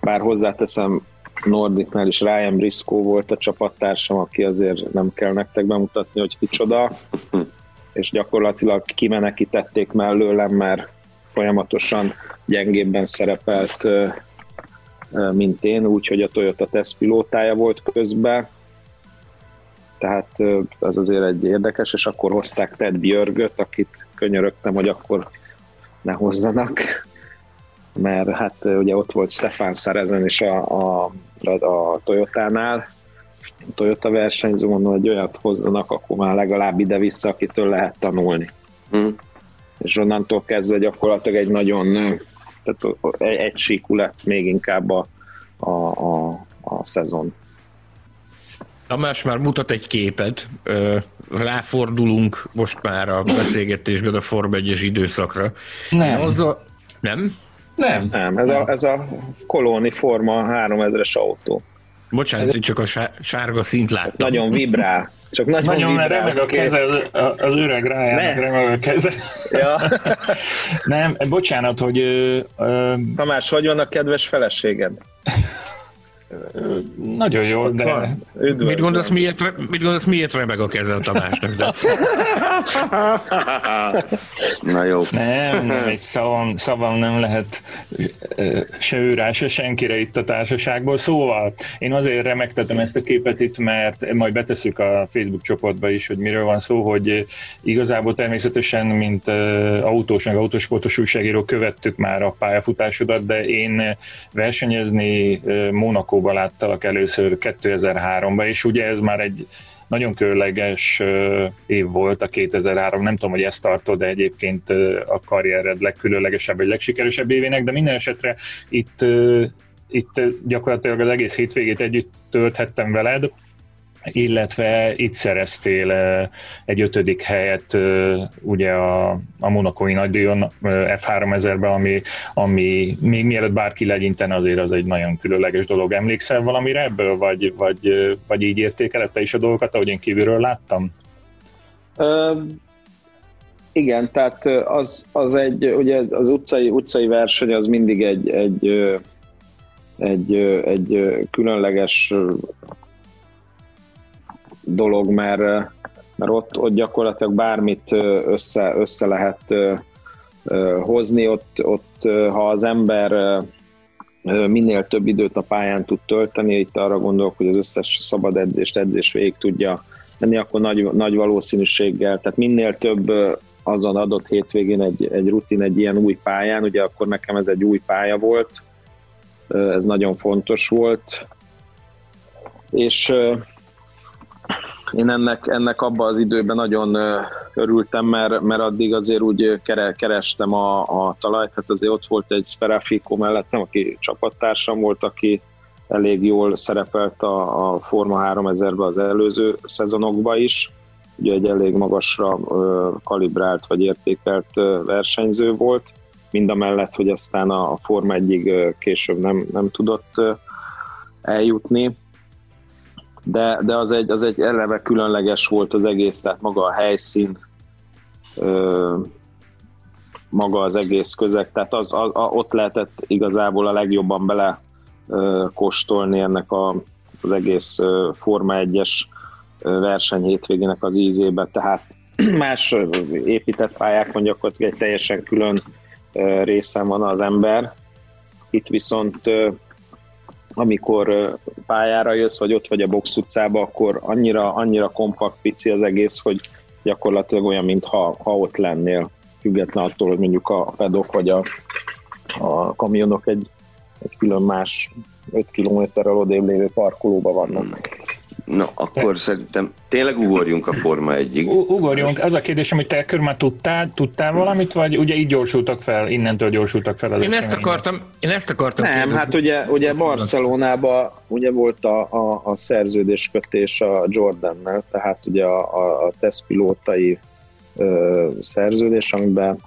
Bár hozzáteszem, Nordicnál is Ryan Briscoe volt a csapattársam, aki azért nem kell nektek bemutatni, hogy kicsoda, és gyakorlatilag kimenekítették mellőlem, mert folyamatosan gyengébben szerepelt, mint én, úgyhogy a Toyota test pilótája volt közben, tehát az azért egy érdekes, és akkor hozták Ted Björgöt, akit könyörögtem, hogy akkor ne hozzanak, mert hát ugye ott volt Stefan Szerezen is a, a, a Toyotánál, a Toyota versenyző, mondom, hogy olyat hozzanak, akkor már legalább ide-vissza, akitől lehet tanulni. Mm és onnantól kezdve gyakorlatilag egy nagyon tehát egy, egy síkú lett még inkább a, a, a, a szezon. Tamás már mutat egy képet, ráfordulunk most már a beszélgetésben a Form 1 időszakra. Nem. Azzal... Nem? Nem. Nem, ez, nem. A, ez a kolóni Forma 3000-es autó. Bocsánat, ez csak a sárga szint láttam. Nagyon vibrál. Csak nagyon, nagyon mert remeg a keze, az, az öreg rájának remeg a keze. Ja. nem, bocsánat, hogy... Ö, Tamás, hogy van a kedves feleséged? Nagyon jó, de... Mit gondolsz, miért, mit gondolsz, miért remeg a keze a Tamásnak? De... Na jó. Nem, nem egy szavam, szavam nem lehet se őrá, se senkire itt a társaságból. Szóval én azért remektetem ezt a képet itt, mert majd beteszük a Facebook csoportba is, hogy miről van szó, hogy igazából természetesen, mint autós, meg autósportos újságíró követtük már a pályafutásodat, de én versenyezni Monaco Mexikóba láttalak először 2003-ban, és ugye ez már egy nagyon különleges év volt a 2003, nem tudom, hogy ezt tartod, de egyébként a karriered legkülönlegesebb vagy legsikeresebb évének, de minden esetre itt itt gyakorlatilag az egész hétvégét együtt tölthettem veled, illetve itt szereztél egy ötödik helyet ugye a, a Monakói nagydíjon F3000-ben, ami, ami még mielőtt bárki legyintene, azért az egy nagyon különleges dolog. Emlékszel valamire ebből, vagy, vagy, vagy így értékelette is a dolgokat, ahogy én kívülről láttam? Ö, igen, tehát az, az egy, ugye az utcai, utcai verseny az mindig egy, egy, egy, egy különleges dolog, mert, mert ott, ott gyakorlatilag bármit össze, össze lehet hozni, ott, ott ha az ember minél több időt a pályán tud tölteni, itt arra gondolok, hogy az összes szabad edzést, edzés végig tudja menni, akkor nagy, nagy valószínűséggel, tehát minél több azon adott hétvégén egy, egy rutin egy ilyen új pályán, ugye akkor nekem ez egy új pálya volt, ez nagyon fontos volt, és én ennek, ennek abban az időben nagyon örültem, mert, mert addig azért úgy kerestem a, a talajt, hát azért ott volt egy Sferafico mellettem, aki csapattársam volt, aki elég jól szerepelt a, a Forma 3000-ben az előző szezonokban is, ugye egy elég magasra kalibrált vagy értékelt versenyző volt, mind a mellett, hogy aztán a Forma egyig később nem, nem tudott eljutni, de, de az, egy, az egy eleve különleges volt az egész, tehát maga a helyszín, maga az egész közeg, tehát az, a, a, ott lehetett igazából a legjobban bele kóstolni ennek a, az egész Forma 1-es verseny hétvégének az ízébe, tehát más épített pályákon gyakorlatilag egy teljesen külön részen van az ember. Itt viszont amikor pályára jössz, vagy ott vagy a box utcába, akkor annyira, annyira kompakt, pici az egész, hogy gyakorlatilag olyan, mintha ha ott lennél, független attól, hogy mondjuk a pedok vagy a, a kamionok egy, egy külön más 5 kilométerrel odébb lévő parkolóban vannak. Na, akkor szerintem tényleg ugorjunk a Forma egyig. Ugorjunk. Az a kérdés, amit te körül már tudtál, tudtál valamit, vagy ugye így gyorsultak fel, innentől gyorsultak fel az én ezt akartam, én ezt akartam Nem, kérdezni. hát ugye, ugye Barcelonában ugye volt a, a, a szerződéskötés a Jordannel, tehát ugye a, a, a tesztpilótai ö, szerződés, amiben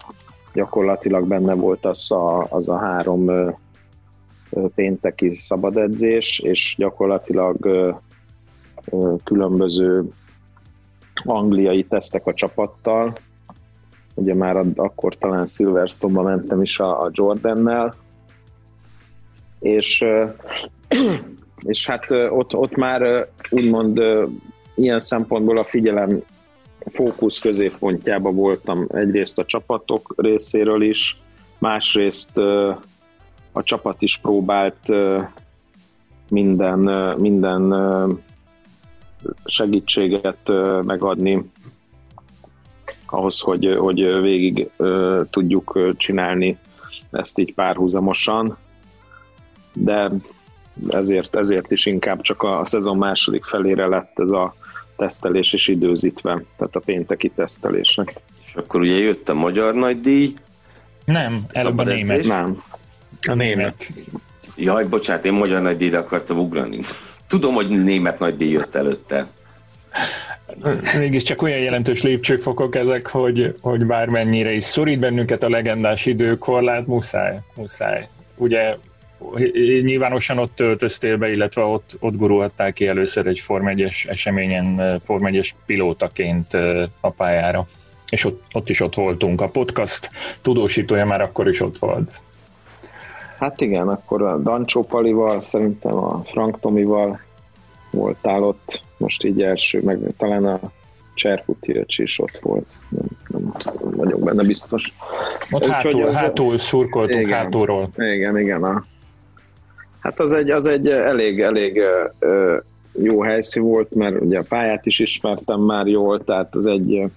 gyakorlatilag benne volt az a, az a három ö, pénteki szabadedzés, és gyakorlatilag ö, különböző angliai tesztek a csapattal. Ugye már akkor talán Silverstone-ba mentem is a, a Jordannel, és, és hát ott, ott már úgymond ilyen szempontból a figyelem fókusz középpontjába voltam egyrészt a csapatok részéről is, másrészt a csapat is próbált minden, minden segítséget megadni ahhoz, hogy, hogy végig tudjuk csinálni ezt így párhuzamosan, de ezért, ezért is inkább csak a szezon második felére lett ez a tesztelés és időzítve, tehát a pénteki tesztelésnek. És akkor ugye jött a magyar nagydíj. Nem, előbb a német. Nem, a német. Jaj, bocsánat, én magyar nagydíjra akartam ugrani. Tudom, hogy német nagy díj jött előtte. Mégis csak olyan jelentős lépcsőfokok ezek, hogy, hogy bármennyire is szorít bennünket a legendás időkorlát, muszáj, muszáj. Ugye nyilvánosan ott töltöztél be, illetve ott, ott gurulhattál ki először egy Form 1 eseményen Form 1 pilótaként a pályára. És ott, ott is ott voltunk. A podcast tudósítója már akkor is ott volt. Hát igen, akkor a Dancsó Palival, szerintem a Frank Tomival voltál ott, most így első, meg talán a Cserputi is ott volt, nem, nem tudom, vagyok benne biztos. Ott Úgy, hátul, az, hátul szurkoltunk igen, hátulról. Igen, igen. A, hát az egy, az egy elég, elég ö, jó helyszín volt, mert ugye a pályát is ismertem már jól, tehát az egy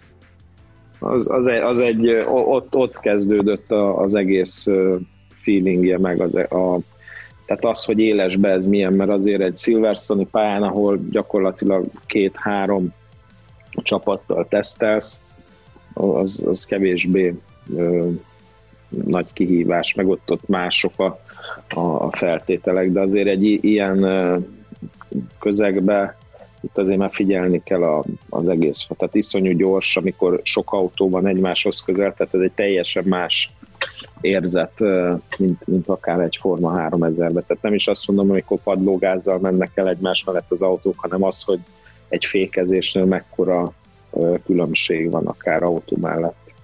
az, az egy, az egy ott, ott kezdődött az egész feelingje, meg az, a, tehát az, hogy élesbe ez milyen, mert azért egy Silverstone pályán, ahol gyakorlatilag két-három csapattal tesztelsz, az, az kevésbé ö, nagy kihívás, meg ott, ott mások a, a feltételek, de azért egy ilyen közegbe itt azért már figyelni kell a, az egész. Tehát iszonyú gyors, amikor sok autó van egymáshoz közel, tehát ez egy teljesen más érzet, mint, mint akár egy Forma 3000-be. Tehát nem is azt mondom, amikor padlógázzal mennek el egymás mellett az autók, hanem az, hogy egy fékezésnél mekkora különbség van akár autó mellett,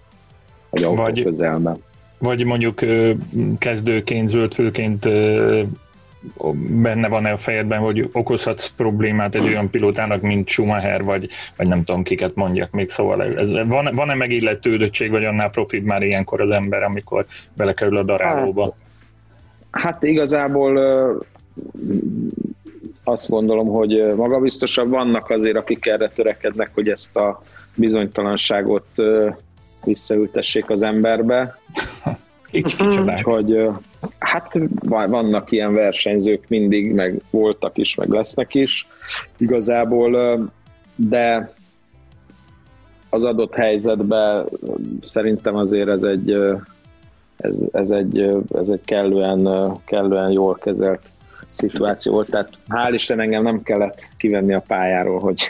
vagy autó vagy, közelben. Vagy mondjuk kezdőként, zöldfőként benne van-e a fejedben, hogy okozhatsz problémát egy olyan pilótának, mint Schumacher, vagy, vagy nem tudom, kiket mondjak még, szóval ez, van, van-e megilletődöttség, vagy annál profit már ilyenkor az ember, amikor belekerül a darálóba? Hát, hát igazából azt gondolom, hogy magabiztosabb vannak azért, akik erre törekednek, hogy ezt a bizonytalanságot visszaültessék az emberbe. Hogy, hát vannak ilyen versenyzők mindig, meg voltak is, meg lesznek is igazából, de az adott helyzetben szerintem azért ez egy, ez, ez egy, ez egy kellően, kellően jól kezelt szituáció volt, tehát hál' Isten engem nem kellett kivenni a pályáról, hogy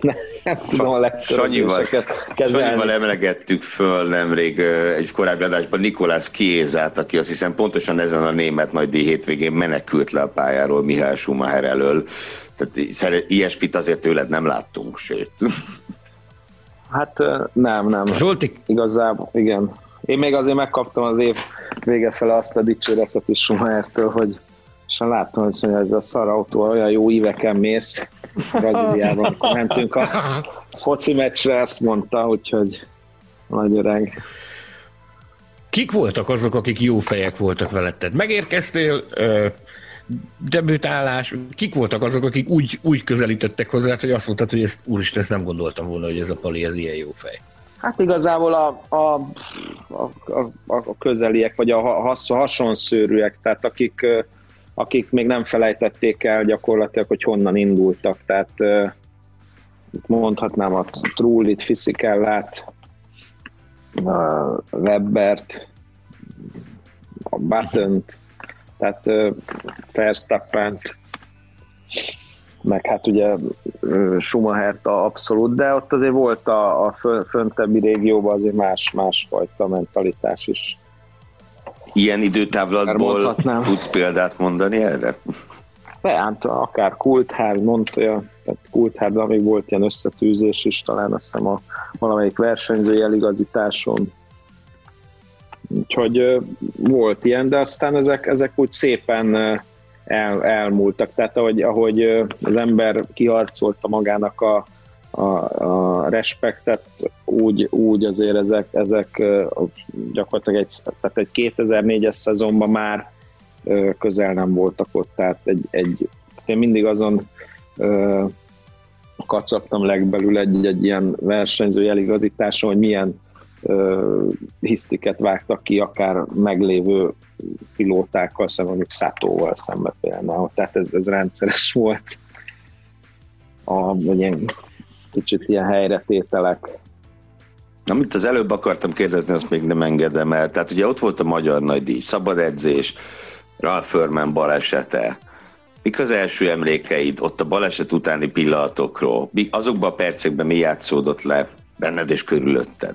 nem, nem tudom a Sanyival, Sanyival emlegettük föl nemrég egy korábbi adásban Nikolás Kiézát, aki azt hiszem pontosan ezen a német nagy hétvégén menekült le a pályáról Mihály Schumacher elől. Tehát ilyesmit azért tőled nem láttunk, sőt. Hát nem, nem. Zsolti? Igazából, igen. Én még azért megkaptam az év vége fele azt a dicséretet is Schumachertől, hogy és láttam, hogy ez a szar autó olyan jó éveken mész Brazíliában, amikor mentünk a foci meccsre, ezt mondta, úgyhogy nagy öreg. Kik voltak azok, akik jó fejek voltak veletted? Megérkeztél, ö, debütálás, kik voltak azok, akik úgy, úgy közelítettek hozzá, hogy azt mondtad, hogy ezt, úristen, ezt nem gondoltam volna, hogy ez a Pali, ez ilyen jó fej. Hát igazából a, a, a, a, a közeliek, vagy a has, hasonszőrűek, tehát akik, akik még nem felejtették el gyakorlatilag, hogy honnan indultak. Tehát mondhatnám a Trullit, Fiszikellát, Webbert, a button tehát Verstappent, meg hát ugye Schumachert abszolút, de ott azért volt a, a föntebbi régióban azért más, másfajta mentalitás is. Ilyen időtávlatból tudsz példát mondani erre? Hát akár Kulthár, Montoya, tehát Kulthárban még volt ilyen összetűzés is, talán azt hiszem a valamelyik versenyzői eligazításon. Úgyhogy volt ilyen, de aztán ezek, ezek úgy szépen el, elmúltak. Tehát ahogy, ahogy az ember kiharcolta magának a, a, a respektet, úgy, úgy azért ezek, ezek gyakorlatilag egy, tehát egy 2004-es szezonban már közel nem voltak ott, tehát egy, egy én mindig azon kacaptam legbelül egy, egy ilyen versenyző eligazításon, hogy milyen hisztiket vágtak ki akár meglévő pilótákkal szemben, mondjuk Szátóval szembe például. Tehát ez, ez rendszeres volt. A, ilyen kicsit ilyen helyretételek. Amit az előbb akartam kérdezni, azt még nem engedem el. Tehát ugye ott volt a Magyar Nagydíj, szabad edzés, Ralph Furman balesete. Mik az első emlékeid ott a baleset utáni pillanatokról? Azokban a percekben mi játszódott le benned és körülötted?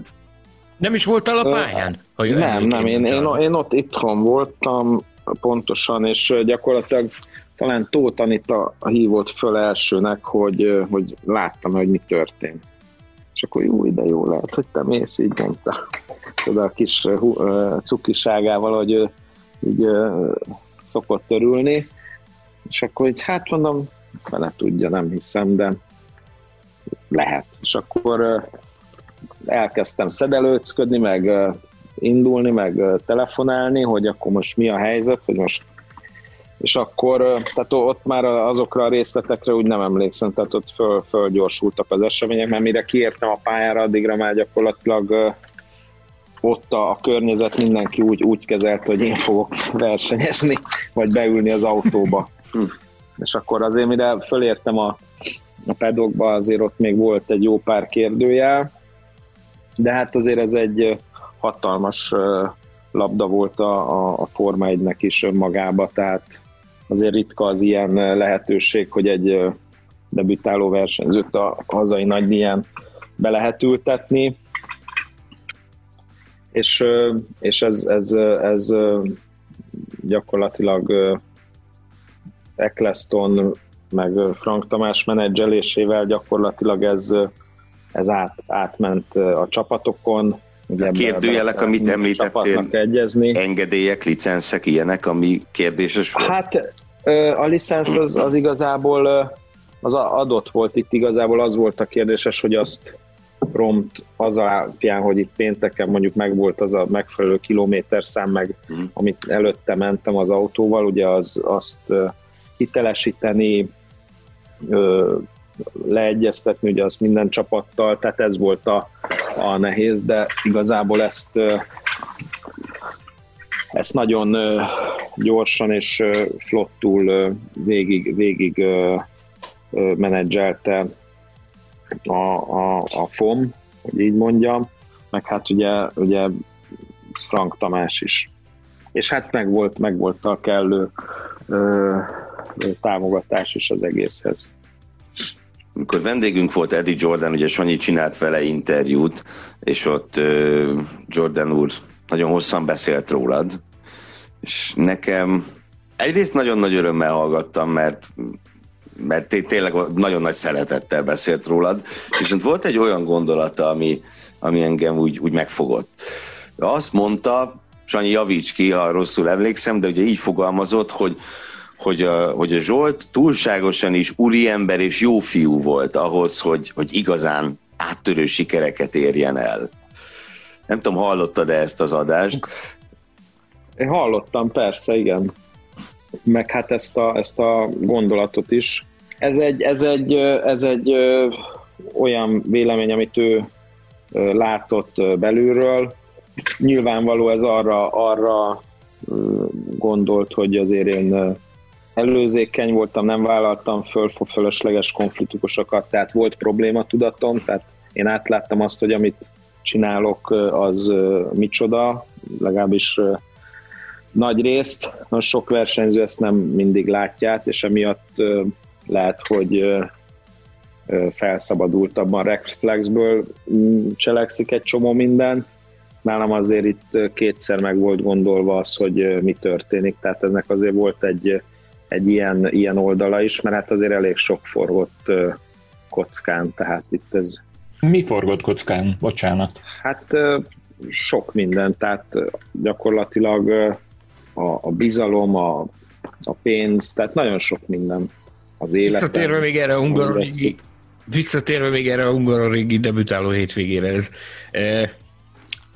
Nem is voltál a pályán? Ha nem, nem, én, én, én ott itthon voltam pontosan, és gyakorlatilag talán Tóth Anita hívott föl elsőnek, hogy, hogy láttam, hogy mi történt. És akkor jó, ide jó lehet, hogy te mész, így mondta. Tudod, a kis cukiságával, hogy ő így szokott törülni. És akkor így, hát mondom, fele tudja, nem hiszem, de lehet. És akkor elkezdtem szedelőcködni, meg indulni, meg telefonálni, hogy akkor most mi a helyzet, hogy most és akkor tehát ott már azokra a részletekre úgy nem emlékszem, tehát ott föl, fölgyorsultak az események, mert mire kiértem a pályára, addigra már gyakorlatilag ott a, a környezet mindenki úgy, úgy kezelt, hogy én fogok versenyezni, vagy beülni az autóba. Hm. És akkor azért, mire fölértem a, a pedokba, azért ott még volt egy jó pár kérdőjel, de hát azért ez egy hatalmas labda volt a, a, a Forma 1-nek is önmagába, tehát azért ritka az ilyen lehetőség, hogy egy debütáló versenyzőt a hazai nagydíján be lehet ültetni, és, és ez, ez, ez gyakorlatilag Eccleston meg Frank Tamás menedzselésével gyakorlatilag ez, ez át, átment a csapatokon. A kérdőjelek, amit említettél, egyezni. engedélyek, licenszek, ilyenek, ami kérdéses volt? Hát a licensz az, az igazából az adott volt itt, igazából az volt a kérdéses, hogy azt prompt az alapján, hogy itt pénteken mondjuk megvolt az a megfelelő kilométerszám, meg mm. amit előtte mentem az autóval, ugye az, azt hitelesíteni, leegyeztetni, ugye az minden csapattal, tehát ez volt a, a nehéz, de igazából ezt ezt nagyon gyorsan és flottul végig, végig menedzselte a, a, a FOM, hogy így mondjam, meg hát ugye, ugye Frank Tamás is. És hát meg volt, meg volt a kellő ö, támogatás is az egészhez. Amikor vendégünk volt Eddie Jordan, ugye Sanyi csinált vele interjút, és ott Jordan úr nagyon hosszan beszélt rólad, és nekem egyrészt nagyon nagy örömmel hallgattam, mert mert tényleg nagyon nagy szeretettel beszélt rólad, viszont volt egy olyan gondolata, ami, ami engem úgy, úgy megfogott. Azt mondta, Sanyi javíts ki, ha rosszul emlékszem, de ugye így fogalmazott, hogy, hogy a, hogy a Zsolt túlságosan is úriember és jó fiú volt ahhoz, hogy, hogy igazán áttörő sikereket érjen el. Nem tudom, hallottad-e ezt az adást? Én hallottam, persze, igen meg hát ezt a, ezt a gondolatot is. Ez egy, ez egy, ez egy olyan vélemény, amit ő látott belülről. Nyilvánvaló ez arra, arra gondolt, hogy azért én előzékeny voltam, nem vállaltam föl fölösleges konfliktusokat, tehát volt probléma tudatom, tehát én átláttam azt, hogy amit csinálok, az micsoda, legalábbis nagy részt. Most sok versenyző ezt nem mindig látják, és emiatt lehet, hogy felszabadultabban reflexből mm, cselekszik egy csomó mindent. Nálam azért itt kétszer meg volt gondolva az, hogy mi történik, tehát ennek azért volt egy, egy ilyen, ilyen oldala is, mert hát azért elég sok forgott kockán, tehát itt ez... Mi forgott kockán? Bocsánat. Hát sok minden, tehát gyakorlatilag a, a bizalom, a, a pénz, tehát nagyon sok minden az életben. Visszatérve még erre a Hungaroringi, visszatérve még erre a Hungaroringi debütáló hétvégére, ez,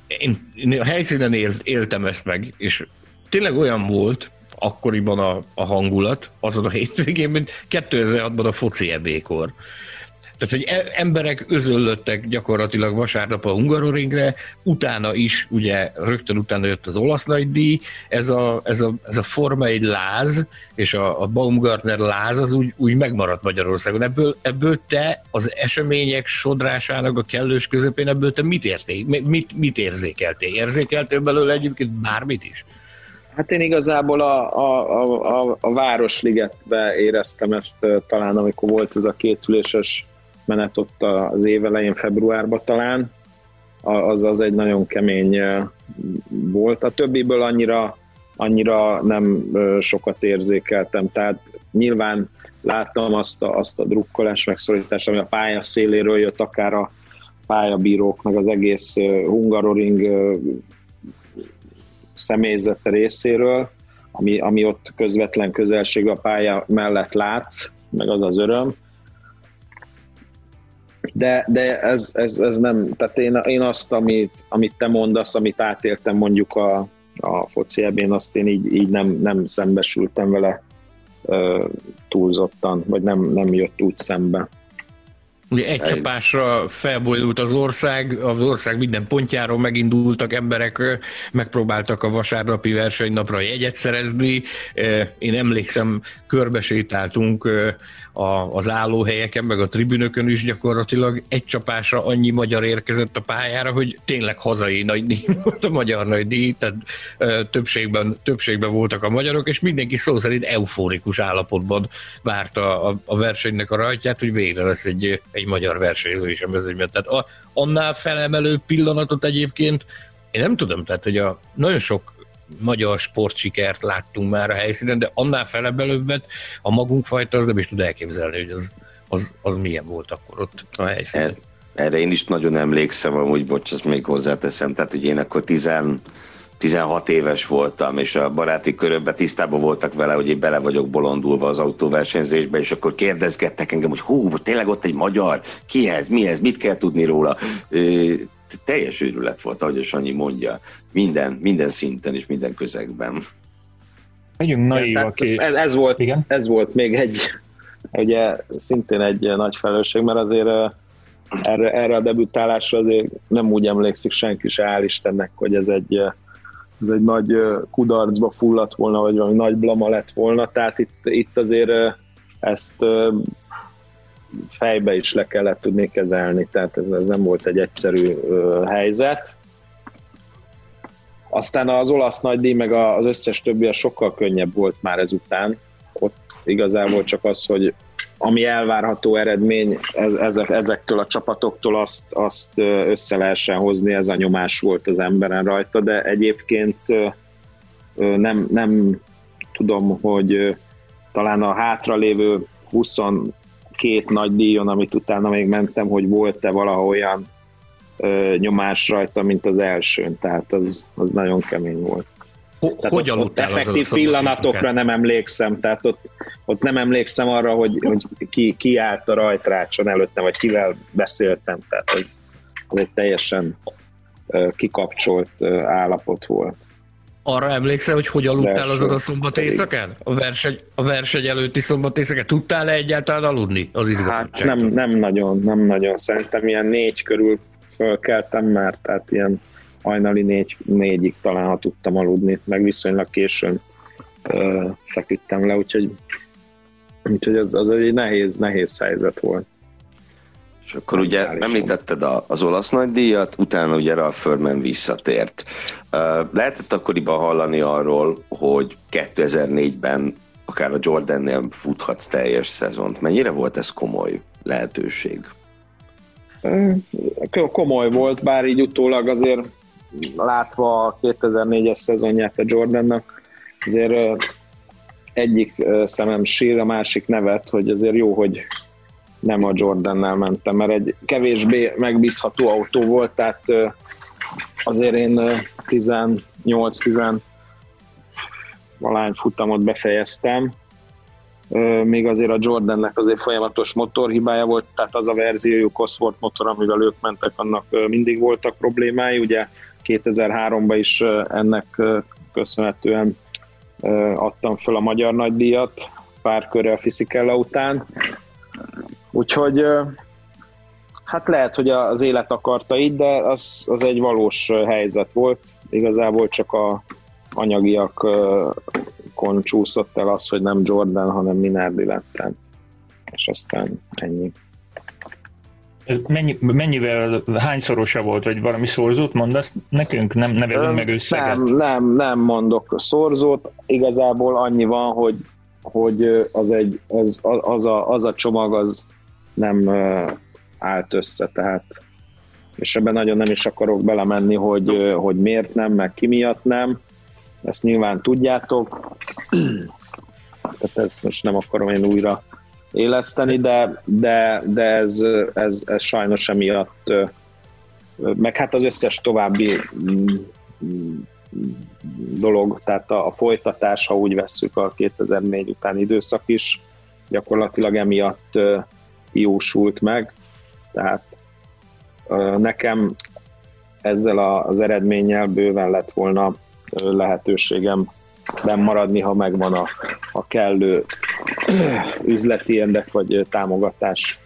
én, én a helyszínen él, éltem ezt meg, és tényleg olyan volt akkoriban a, a hangulat, azon a hétvégén, mint 2006-ban a foci ebékor. Tehát, hogy e- emberek özöllöttek gyakorlatilag vasárnap a Hungaroringre, utána is, ugye rögtön utána jött az olasz nagydíj, ez a, ez a, ez a Forma egy láz, és a, a Baumgartner láz az úgy, úgy megmaradt Magyarországon. Ebből, ebből te az események sodrásának a kellős közepén, ebből te mit érték, mit, mit érzékeltél? Érzékeltél belőle egyébként bármit is? Hát én igazából a, a, a, a Városligetbe éreztem ezt talán, amikor volt ez a kétüléses menet ott az év elején, februárban talán, az, az egy nagyon kemény volt. A többiből annyira, annyira nem sokat érzékeltem, tehát nyilván láttam azt a, azt a drukkolás megszorítást, ami a pálya széléről jött, akár a pályabírók, meg az egész Hungaroring személyzete részéről, ami, ami ott közvetlen közelség a pálya mellett látsz, meg az az öröm, de, de ez, ez, ez nem, tehát én, én azt, amit, amit te mondasz, amit átéltem mondjuk a, a foci ebén, azt én így, így nem, nem szembesültem vele ö, túlzottan, vagy nem, nem jött úgy szembe. Ugye egy csapásra felbojdult az ország, az ország minden pontjáról megindultak emberek, megpróbáltak a vasárnapi versenynapra jegyet szerezni. Én emlékszem, körbesétáltunk az állóhelyeken, meg a tribünökön is gyakorlatilag. Egy csapásra annyi magyar érkezett a pályára, hogy tényleg hazai nagy díj volt a magyar nagy díj, tehát többségben, többségben voltak a magyarok, és mindenki szó szerint euforikus állapotban várta a, a versenynek a rajtját, hogy végre lesz egy, egy magyar versenyző is a mezőnyben. Tehát a, annál felemelő pillanatot egyébként én nem tudom, tehát hogy a nagyon sok magyar sportsikert láttunk már a helyszínen, de annál felebelőbbet a magunk fajta az nem is tud elképzelni, hogy az, az, az milyen volt akkor ott a helyszínen. Erre én is nagyon emlékszem, amúgy, bocs, azt még hozzáteszem, tehát hogy én akkor 10, 16 éves voltam, és a baráti körökben tisztában voltak vele, hogy én bele vagyok bolondulva az autóversenyzésbe, és akkor kérdezgettek engem, hogy hú, tényleg ott egy magyar, ki ez, mi ez, mit kell tudni róla teljes őrület volt, ahogy a Sanyi mondja, minden, minden szinten és minden közegben. Megyünk naívak. Ez, ez, volt, Igen? ez volt még egy, ugye szintén egy nagy felelősség, mert azért erre, erre a debütálásra azért nem úgy emlékszik senki se, áll Istennek, hogy ez egy, ez egy nagy kudarcba fulladt volna, vagy valami nagy blama lett volna, tehát itt, itt azért ezt fejbe is le kellett tudni kezelni, tehát ez, ez nem volt egy egyszerű helyzet. Aztán az olasz nagydíj, meg az összes többi a sokkal könnyebb volt már ezután. Ott igazából csak az, hogy ami elvárható eredmény ezek, ezektől a csapatoktól azt, azt össze lehessen hozni, ez a nyomás volt az emberen rajta, de egyébként nem, nem tudom, hogy talán a hátralévő 20 két nagy díjon, amit utána még mentem, hogy volt-e valahol olyan nyomás rajta, mint az elsőn, tehát az, az nagyon kemény volt. Tehát hogy ott, ott effektív pillanatokra nem emlékszem, tehát ott, ott nem emlékszem arra, hogy, hogy ki, ki állt a rajtrácson előttem, vagy kivel beszéltem, tehát ez, ez egy teljesen kikapcsolt állapot volt. Arra emlékszel, hogy hogy aludtál azon a szombat éjszakán? A verseny, a verseny előtti szombat éjszakán? Tudtál-e egyáltalán aludni az Hát nem, nem nagyon, nem nagyon. Szerintem ilyen négy körül fölkeltem már, tehát ilyen hajnali négy, négyig talán, ha tudtam aludni, meg viszonylag későn ö, feküdtem le, úgyhogy, úgyhogy az, az egy nehéz, nehéz helyzet volt. És akkor ugye említetted az olasz nagydíjat, utána ugye Ralph Furman visszatért. Lehetett akkoriban hallani arról, hogy 2004-ben akár a Jordannél futhatsz teljes szezont. Mennyire volt ez komoly lehetőség? Komoly volt, bár így utólag azért látva a 2004-es szezonját a Jordannak, azért egyik szemem sír, a másik nevet, hogy azért jó, hogy nem a Jordannel mentem, mert egy kevésbé megbízható autó volt, tehát azért én 18-10 valány futamot befejeztem, még azért a Jordannek azért folyamatos motorhibája volt, tehát az a verziójú Cosworth motor, amivel ők mentek, annak mindig voltak problémái, ugye 2003-ban is ennek köszönhetően adtam föl a magyar nagydíjat pár körre a Fisichella után, Úgyhogy hát lehet, hogy az élet akarta így, de az, az egy valós helyzet volt. Igazából csak a anyagiakon csúszott el az, hogy nem Jordan, hanem Minardi lettem. És aztán ennyi. Ez mennyi, mennyivel, hányszorosa volt, vagy valami szorzót mondasz nekünk? Nem nevezünk meg összeget? Nem, nem, nem mondok szorzót. Igazából annyi van, hogy, hogy az, egy, az, az, a, az a csomag az nem állt össze, tehát és ebben nagyon nem is akarok belemenni, hogy, hogy miért nem, meg ki miatt nem, ezt nyilván tudjátok, tehát ezt most nem akarom én újra éleszteni, de, de, de ez, ez, ez sajnos emiatt, meg hát az összes további mm, mm, dolog, tehát a, a folytatás, ha úgy vesszük a 2004 utáni időszak is, gyakorlatilag emiatt jósult meg, tehát nekem ezzel az eredménnyel bőven lett volna lehetőségem nem maradni, ha megvan a, a kellő üzleti érdek vagy támogatás.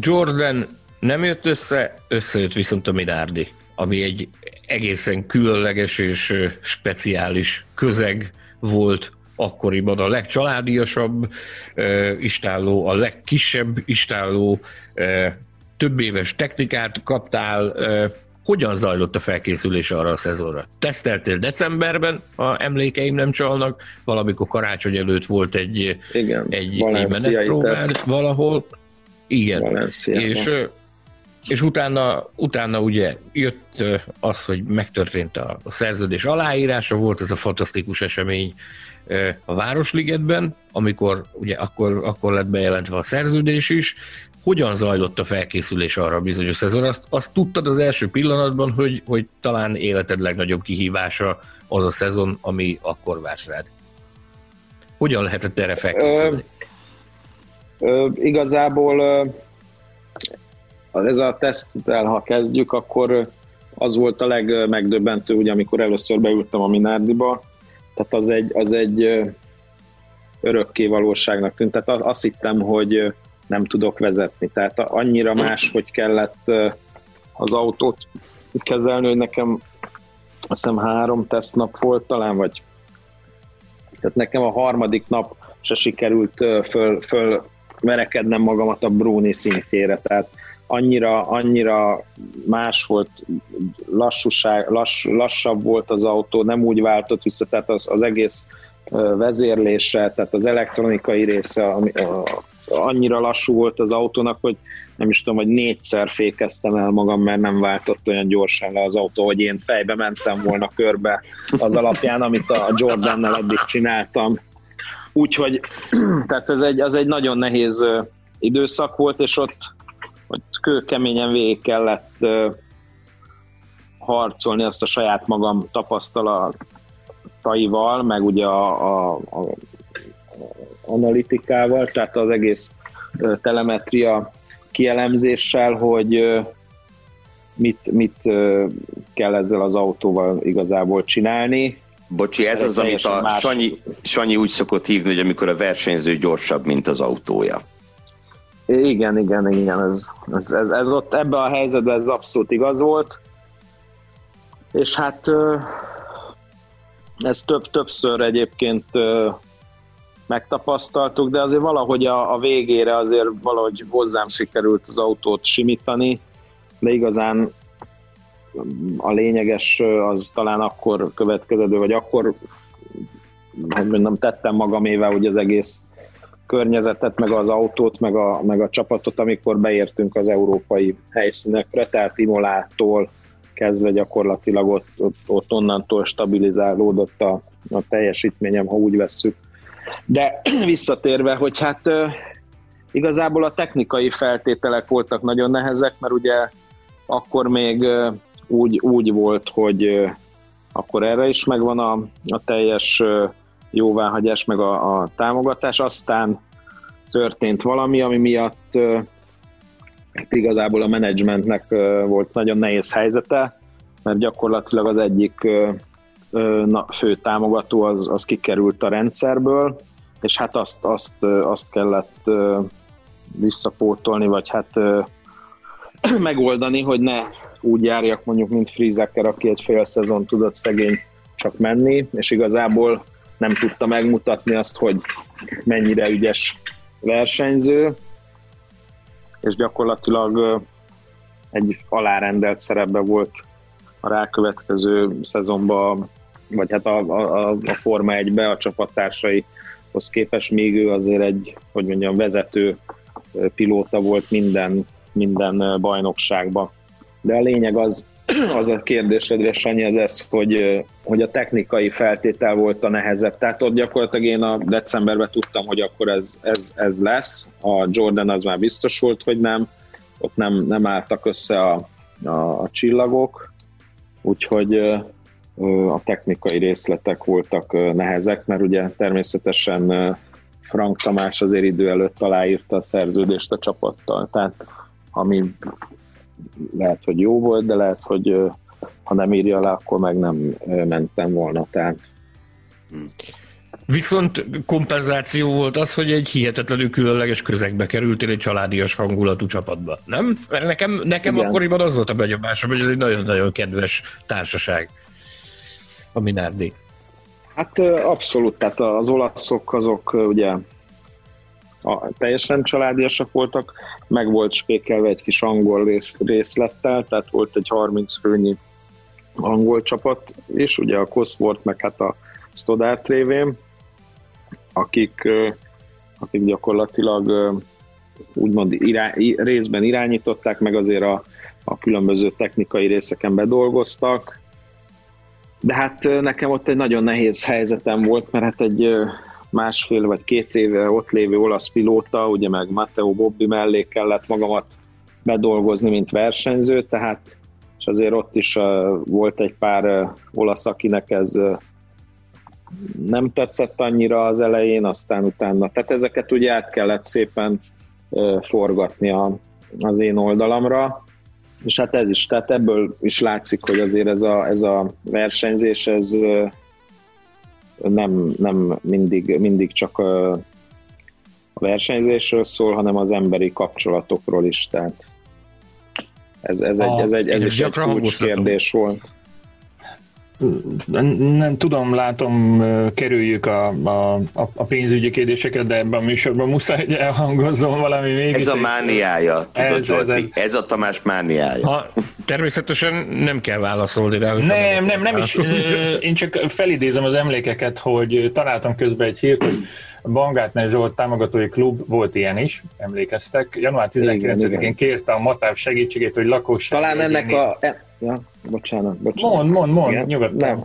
Jordan nem jött össze, összejött viszont a Minardi, ami egy egészen különleges és speciális közeg volt akkoriban a legcsaládiasabb uh, istálló, a legkisebb istálló, uh, több éves technikát kaptál, uh, hogyan zajlott a felkészülés arra a szezonra? Teszteltél decemberben, ha emlékeim nem csalnak, valamikor karácsony előtt volt egy, Igen, egy, egy valahol. Igen, és, és utána, utána ugye jött az, hogy megtörtént a, a szerződés aláírása, volt ez a fantasztikus esemény a Városligetben, amikor ugye akkor, akkor lett bejelentve a szerződés is, hogyan zajlott a felkészülés arra a bizonyos szezon? Azt, azt tudtad az első pillanatban, hogy, hogy talán életed legnagyobb kihívása az a szezon, ami akkor várs rád. Hogyan lehetett erre felkészülni? Ö, ö, igazából ö, ez a teszttel, ha kezdjük, akkor az volt a legmegdöbbentő, ugye, amikor először beültem a Minárdiba, tehát az egy, az egy örökké valóságnak tűnt. Tehát azt hittem, hogy nem tudok vezetni. Tehát annyira más, hogy kellett az autót kezelni, hogy nekem azt hiszem három tesztnap volt talán, vagy tehát nekem a harmadik nap se sikerült föl, föl verekednem magamat a Bruni szintjére, tehát annyira, annyira más volt, lassúság, lass, lassabb volt az autó, nem úgy váltott vissza, tehát az, az egész vezérlése, tehát az elektronikai része, ami, a, annyira lassú volt az autónak, hogy nem is tudom, hogy négyszer fékeztem el magam, mert nem váltott olyan gyorsan le az autó, hogy én fejbe mentem volna körbe az alapján, amit a Jordannel eddig csináltam. Úgyhogy tehát ez egy, az egy nagyon nehéz időszak volt, és ott hogy kőkeményen végig kellett harcolni azt a saját magam tapasztalataival, meg ugye a, a, a analitikával, tehát az egész telemetria kielemzéssel, hogy mit, mit kell ezzel az autóval igazából csinálni. Bocsi, ez, ez az, amit a más... Sanyi, Sanyi úgy szokott hívni, hogy amikor a versenyző gyorsabb, mint az autója. Igen, igen, igen, ez, ez, ez, ez ott ebben a helyzetben ez abszolút igaz volt. És hát ez több, többször egyébként megtapasztaltuk, de azért valahogy a, a végére azért valahogy hozzám sikerült az autót simítani, de igazán a lényeges az talán akkor következő, vagy akkor hogy mondjam, tettem magamével ugye az egész környezetet, meg az autót, meg a, meg a csapatot, amikor beértünk az európai helyszínekre, tehát Imolától kezdve gyakorlatilag ott, ott, ott onnantól stabilizálódott a, a teljesítményem, ha úgy vesszük. De visszatérve, hogy hát igazából a technikai feltételek voltak nagyon nehezek, mert ugye akkor még úgy, úgy volt, hogy akkor erre is megvan a, a teljes jóváhagyás, meg a, a támogatás, aztán történt valami, ami miatt hát igazából a menedzsmentnek volt nagyon nehéz helyzete, mert gyakorlatilag az egyik na, fő támogató az, az kikerült a rendszerből, és hát azt, azt, azt kellett visszapótolni, vagy hát megoldani, hogy ne úgy járjak mondjuk, mint Frizeker, aki egy fél szezon tudott szegény csak menni, és igazából nem tudta megmutatni azt, hogy mennyire ügyes versenyző, és gyakorlatilag egy alárendelt szerepbe volt a rákövetkező szezonban, vagy hát a, a, a Forma 1-be a csapattársaihoz képest, még ő azért egy, hogy mondjam, vezető pilóta volt minden, minden bajnokságban. De a lényeg az, az a kérdésedre, Sanyi, az ez, hogy, hogy a technikai feltétel volt a nehezebb. Tehát ott gyakorlatilag én a decemberben tudtam, hogy akkor ez, ez, ez lesz. A Jordan az már biztos volt, hogy nem. Ott nem, nem álltak össze a, a, a csillagok, úgyhogy a technikai részletek voltak nehezek, mert ugye természetesen Frank Tamás azért idő előtt aláírta a szerződést a csapattal, tehát ami lehet, hogy jó volt, de lehet, hogy ha nem írja le, akkor meg nem mentem volna. Tehát. Viszont kompenzáció volt az, hogy egy hihetetlenül különleges közegbe kerültél egy családias hangulatú csapatba, nem? Mert nekem, nekem akkoriban az volt a benyomásom, hogy ez egy nagyon-nagyon kedves társaság, a Minardi. Hát abszolút, tehát az olaszok azok ugye a, teljesen családiasak voltak, meg volt spékelve egy kis angol rész, részlettel, tehát volt egy 30 főnyi angol csapat, és ugye a Cosworth, meg hát a Stoddart révén, akik, akik gyakorlatilag úgymond irá, részben irányították, meg azért a, a különböző technikai részeken bedolgoztak. De hát nekem ott egy nagyon nehéz helyzetem volt, mert hát egy másfél vagy két éve ott lévő olasz pilóta, ugye meg Matteo Bobbi mellé kellett magamat bedolgozni, mint versenyző, tehát és azért ott is volt egy pár uh, olasz, akinek ez nem tetszett annyira az elején, aztán utána, tehát ezeket ugye át kellett szépen forgatni a, az én oldalamra, és hát ez is, tehát ebből is látszik, hogy azért ez a, ez a versenyzés, ez nem, nem mindig, mindig csak a versenyzésről szól, hanem az emberi kapcsolatokról is, tehát ez, ez, egy, ez, egy, ez, ez is egy kulcskérdés volt nem tudom, látom, kerüljük a, a, a pénzügyi kérdéseket, de ebben a műsorban muszáj, hogy elhangozzon valami még. Ez a mániája, tudod, ez, ez, ez, ez a Tamás mániája. Ha, természetesen nem kell válaszolni rá. Nem, nem, nem is. Én csak felidézem az emlékeket, hogy találtam közben egy hírt, hogy Bangátner Zsolt támogatói klub volt ilyen is, emlékeztek. Január 19-én kérte a Matáv segítségét, hogy lakosság. Talán ennek a... Ja, bocsánat, bocsánat. Mond, mond, mond, Igen? nyugodtan. Nem.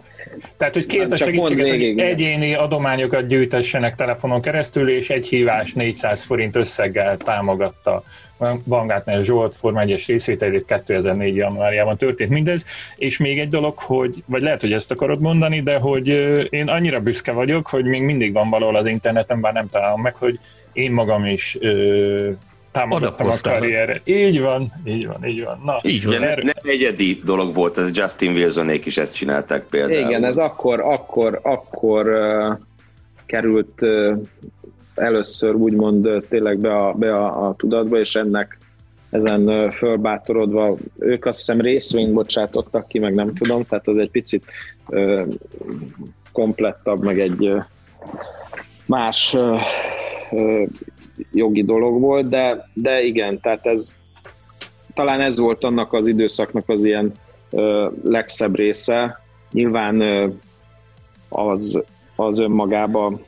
Tehát, hogy kérte segítséget, végig, hogy egyéni adományokat gyűjtessenek telefonon keresztül, és egy hívás 400 forint összeggel támogatta Bangátner Zsolt Forma 1-es részvételét 2004. januárjában történt mindez, és még egy dolog, hogy, vagy lehet, hogy ezt akarod mondani, de hogy én annyira büszke vagyok, hogy még mindig van valahol az interneten, bár nem találom meg, hogy én magam is támogattam a karrierre. Így van, így van, így van. Na, így van. Nem, nem egyedi dolog volt, ez Justin Wilsonék is ezt csinálták például. Igen, ez akkor, akkor, akkor uh, került uh, először úgymond uh, tényleg be, a, be a, a tudatba, és ennek ezen uh, fölbátorodva, ők azt hiszem részvényt bocsátottak ki, meg nem tudom, tehát az egy picit uh, komplettabb, meg egy uh, más jogi dolog volt, de, de igen, tehát ez talán ez volt annak az időszaknak az ilyen ö, legszebb része. Nyilván ö, az, az önmagában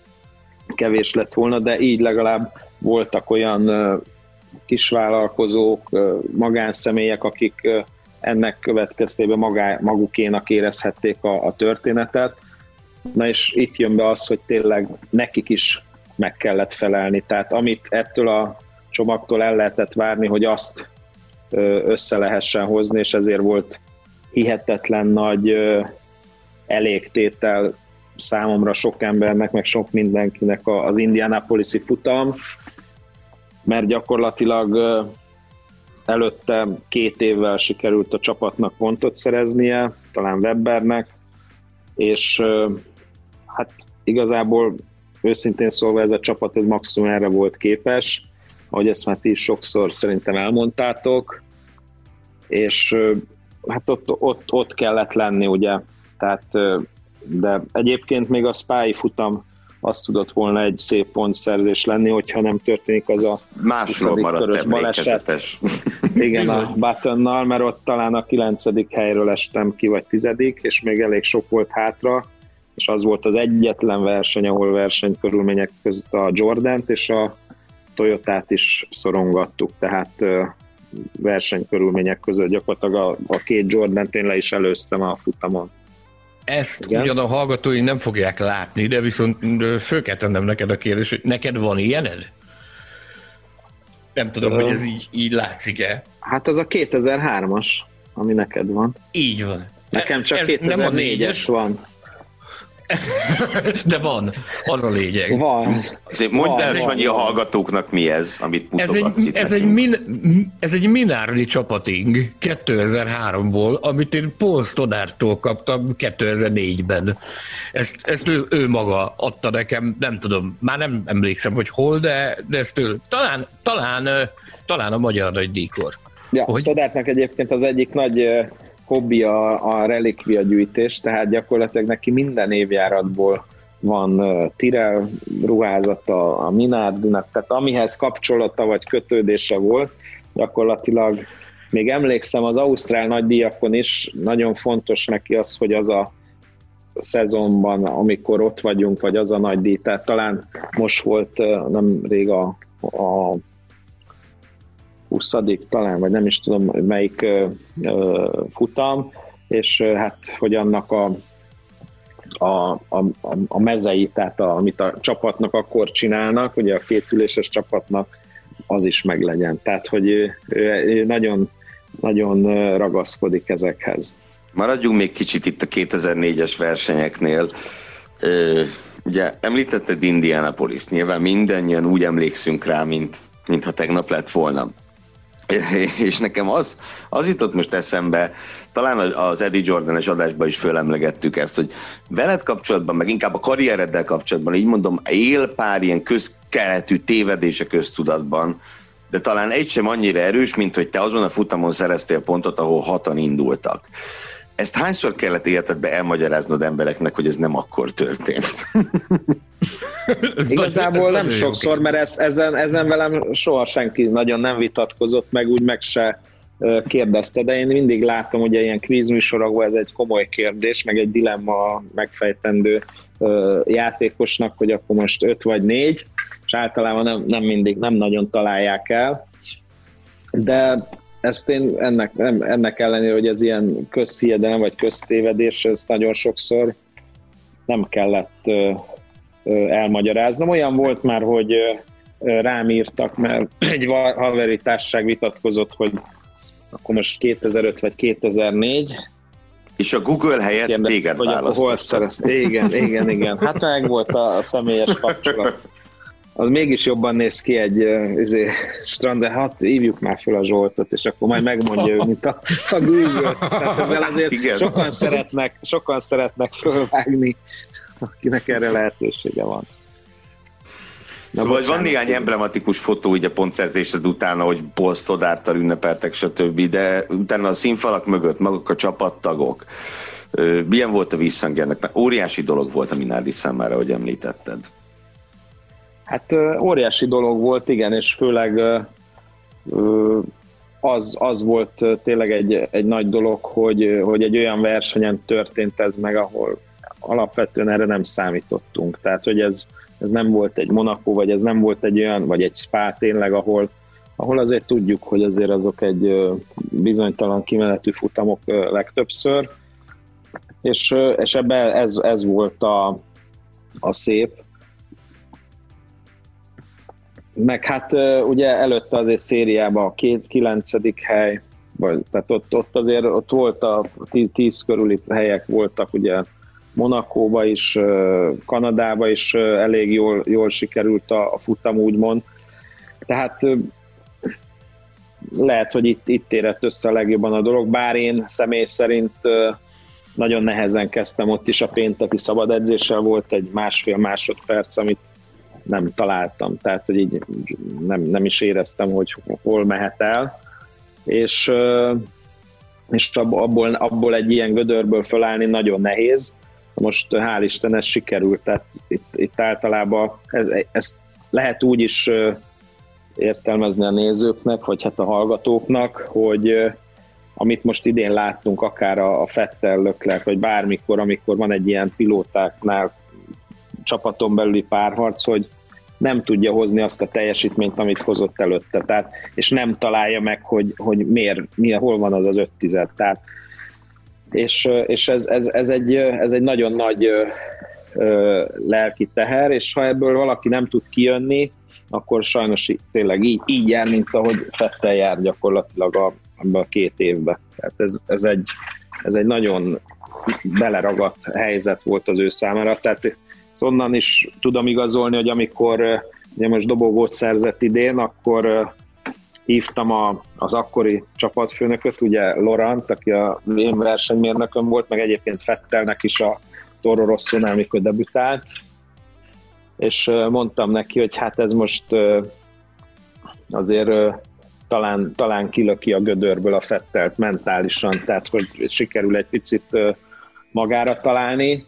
kevés lett volna, de így legalább voltak olyan ö, kisvállalkozók, ö, magánszemélyek, akik ö, ennek következtében magá, magukénak érezhették a, a történetet. Na és itt jön be az, hogy tényleg nekik is meg kellett felelni. Tehát amit ettől a csomagtól el lehetett várni, hogy azt össze lehessen hozni, és ezért volt hihetetlen nagy elégtétel számomra sok embernek, meg sok mindenkinek az Indianapolis-i futam, mert gyakorlatilag előtte két évvel sikerült a csapatnak pontot szereznie, talán Webbernek, és hát igazából őszintén szólva ez a csapat ez maximum erre volt képes, ahogy ezt már ti is sokszor szerintem elmondtátok, és hát ott, ott, ott kellett lenni, ugye, tehát de egyébként még a Spy futam azt tudott volna egy szép pontszerzés lenni, hogyha nem történik az a Másról maradt baleset. Igen, a Buttonnal, mert ott talán a kilencedik helyről estem ki, vagy tizedik, és még elég sok volt hátra, és az volt az egyetlen verseny, ahol versenykörülmények között a Jordant és a Toyotát is szorongattuk, tehát versenykörülmények között gyakorlatilag a, a két Jordan-t én le is előztem a futamon. Ezt Igen? ugyan a hallgatói nem fogják látni, de viszont föl kell tennem neked a kérdés, hogy neked van ilyened? Nem tudom, Ö... hogy ez így, így látszik-e. Hát az a 2003-as, ami neked van. Így van. Nekem csak ez 2004-es van. De van, az a lényeg. Van. Azért mondd el, Sanyi, a hallgatóknak mi ez, amit mutogatsz ez egy, ez egy, min, ez egy Minardi csapating 2003-ból, amit én Paul Stodártól kaptam 2004-ben. Ezt, ezt ő, ő maga adta nekem, nem tudom, már nem emlékszem, hogy hol, de, de ezt ő, talán, talán, talán a magyar nagy díkor. Ja, hogy? Stodártnak egyébként az egyik nagy hobbi a, a relikvia gyűjtés, tehát gyakorlatilag neki minden évjáratból van Tirel ruházata a Minardinak, tehát amihez kapcsolata vagy kötődése volt, gyakorlatilag még emlékszem az Ausztrál nagydíjakon is, nagyon fontos neki az, hogy az a szezonban, amikor ott vagyunk, vagy az a nagy díj, tehát talán most volt nem rég a, a 20 talán, vagy nem is tudom melyik futam, és hát, hogy annak a, a, a, a mezei, tehát a, amit a csapatnak akkor csinálnak, ugye a kétüléses csapatnak, az is meglegyen. Tehát, hogy ő, ő nagyon, nagyon ragaszkodik ezekhez. Maradjunk még kicsit itt a 2004-es versenyeknél. Ö, ugye említetted Indianapolis, nyilván mindannyian úgy emlékszünk rá, mint, mintha tegnap lett volna. És nekem az, az jutott most eszembe, talán az Eddie Jordan-es adásban is fölemlegettük ezt, hogy veled kapcsolatban, meg inkább a karriereddel kapcsolatban, így mondom, él pár ilyen közkeletű tévedése köztudatban, de talán egy sem annyira erős, mint hogy te azon a futamon szereztél pontot, ahol hatan indultak. Ezt hányszor kellett életedbe elmagyaráznod embereknek, hogy ez nem akkor történt? ez Igazából nem sokszor, mert ez, ezen, ezen velem soha senki nagyon nem vitatkozott, meg úgy meg se kérdezte, de én mindig látom, hogy ilyen kvízműsorokban ez egy komoly kérdés, meg egy dilemma megfejtendő játékosnak, hogy akkor most öt vagy négy, és általában nem, nem mindig, nem nagyon találják el. De ezt én ennek, nem, ennek ellenére, hogy ez ilyen közhiedelem vagy köztévedés, ez nagyon sokszor nem kellett ö, ö, elmagyaráznom. Olyan volt már, hogy ö, rám írtak, mert egy haveri társaság vitatkozott, hogy akkor most 2005 vagy 2004, és a Google helyett Kérdez, téged választott. Igen, igen, igen. Hát meg volt a, a személyes kapcsolat az mégis jobban néz ki egy izé, strand, de hát hívjuk már fel a Zsoltot, és akkor majd megmondja ő, mint a, a Google. Tehát ezzel azért Igen. sokan szeretnek, sokan szeretnek fölvágni, akinek erre lehetősége van. Na, szóval bocsánat, van néhány emblematikus fotó ugye pontszerzésed utána, hogy Paul Stoddártal ünnepeltek, stb., de utána a színfalak mögött maguk a csapattagok. Milyen volt a visszhangja ennek? Mert óriási dolog volt a Minardi számára, hogy említetted. Hát óriási dolog volt, igen, és főleg az, az volt tényleg egy, egy nagy dolog, hogy, hogy egy olyan versenyen történt ez meg, ahol alapvetően erre nem számítottunk. Tehát, hogy ez, ez nem volt egy Monaco, vagy ez nem volt egy olyan, vagy egy Spa tényleg, ahol, ahol azért tudjuk, hogy azért azok egy bizonytalan kimenetű futamok legtöbbször, és, és ebben ez, ez volt a, a szép, meg hát ugye előtte azért szériában a két, kilencedik hely, vagy, tehát ott, ott azért ott volt a tíz, körüli helyek voltak, ugye Monakóba is, Kanadába is elég jól, jól sikerült a, a futam, úgymond. Tehát lehet, hogy itt, itt érett össze a legjobban a dolog, bár én személy szerint nagyon nehezen kezdtem ott is a pénteki szabad edzéssel, volt egy másfél másodperc, amit nem találtam, tehát hogy így nem, nem is éreztem, hogy hol mehet el, és, és abból, abból egy ilyen gödörből fölállni nagyon nehéz, most hál' Isten ez sikerült, tehát itt, itt általában ez, ezt lehet úgy is értelmezni a nézőknek, vagy hát a hallgatóknak, hogy amit most idén láttunk, akár a Fettel löklet, vagy bármikor, amikor van egy ilyen pilótáknál csapaton belüli párharc, hogy nem tudja hozni azt a teljesítményt, amit hozott előtte, tehát, és nem találja meg, hogy, hogy miért, mi, hol van az az öt tized. Tehát, és, és ez, ez, ez, egy, ez egy nagyon nagy lelki teher, és ha ebből valaki nem tud kijönni, akkor sajnos tényleg így, így jár, mint ahogy Fettel jár gyakorlatilag a, a két évben. Tehát ez, ez, egy, ez egy nagyon beleragadt helyzet volt az ő számára, tehát onnan is tudom igazolni, hogy amikor ugye most dobogót szerzett idén, akkor hívtam a, az akkori csapatfőnököt, ugye Lorant, aki a én versenymérnököm volt, meg egyébként Fettelnek is a Toro Rosszonál, amikor debütált, és mondtam neki, hogy hát ez most azért talán, talán kilöki a gödörből a Fettelt mentálisan, tehát hogy sikerül egy picit magára találni,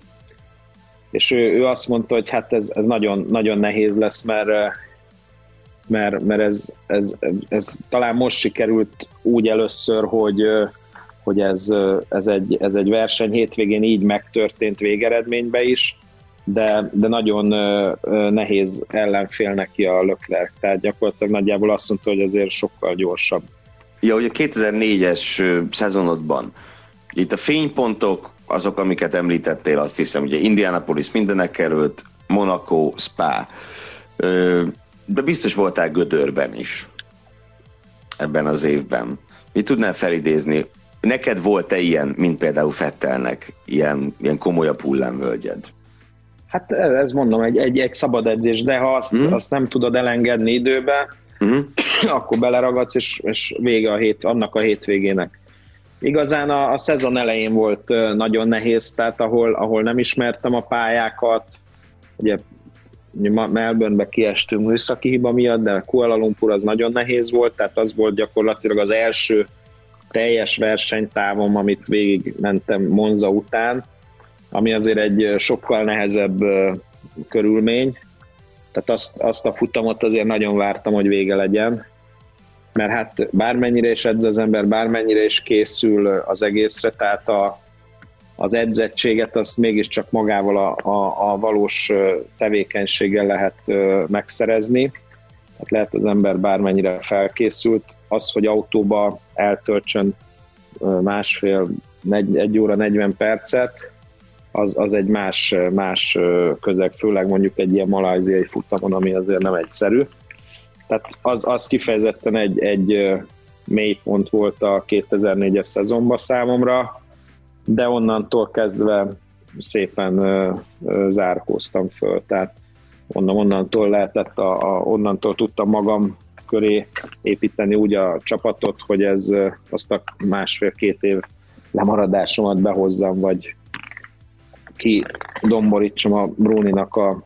és ő, ő azt mondta, hogy hát ez, ez nagyon, nagyon nehéz lesz, mert mert, mert ez, ez, ez, talán most sikerült úgy először, hogy, hogy ez, ez, egy, ez egy verseny. Hétvégén így megtörtént végeredménybe is, de, de nagyon nehéz ellenfél neki a Leclerc, tehát gyakorlatilag nagyjából azt mondta, hogy azért sokkal gyorsabb. Ja, ugye 2004-es szezonodban. Itt a fénypontok, azok, amiket említettél, azt hiszem, ugye Indianapolis mindenek előtt, Monaco, Spa, de biztos voltál Gödörben is ebben az évben. Mi tudnál felidézni? Neked volt-e ilyen, mint például Fettelnek, ilyen, ilyen komolyabb hullámvölgyed? Hát ez mondom, egy, egy, egy szabad edzés, de ha azt, mm. azt nem tudod elengedni időbe, mm. akkor beleragadsz, és, és vége a hét, annak a hétvégének. Igazán a, a szezon elején volt nagyon nehéz, tehát ahol, ahol nem ismertem a pályákat, ugye Melbournebe kiestünk műszaki hiba miatt, de Kuala Lumpur az nagyon nehéz volt, tehát az volt gyakorlatilag az első teljes versenytávom, amit végig mentem Monza után, ami azért egy sokkal nehezebb körülmény, tehát azt, azt a futamot azért nagyon vártam, hogy vége legyen, mert hát bármennyire is edz az ember, bármennyire is készül az egészre, tehát a, az edzettséget azt mégiscsak magával a, a, a valós tevékenységgel lehet megszerezni. Hát lehet az ember bármennyire felkészült, az, hogy autóba eltöltsön másfél, negy, egy óra 40 percet, az, az egy más, más közeg, főleg mondjuk egy ilyen malajziai futamon, ami azért nem egyszerű. Tehát az, az kifejezetten egy, egy mélypont volt a 2004-es szezonban számomra, de onnantól kezdve szépen zárkóztam föl, tehát onnan, onnantól lehetett, a, a, onnantól tudtam magam köré építeni úgy a csapatot, hogy ez azt a másfél-két év lemaradásomat behozzam, vagy ki domborítsam a Bruninak a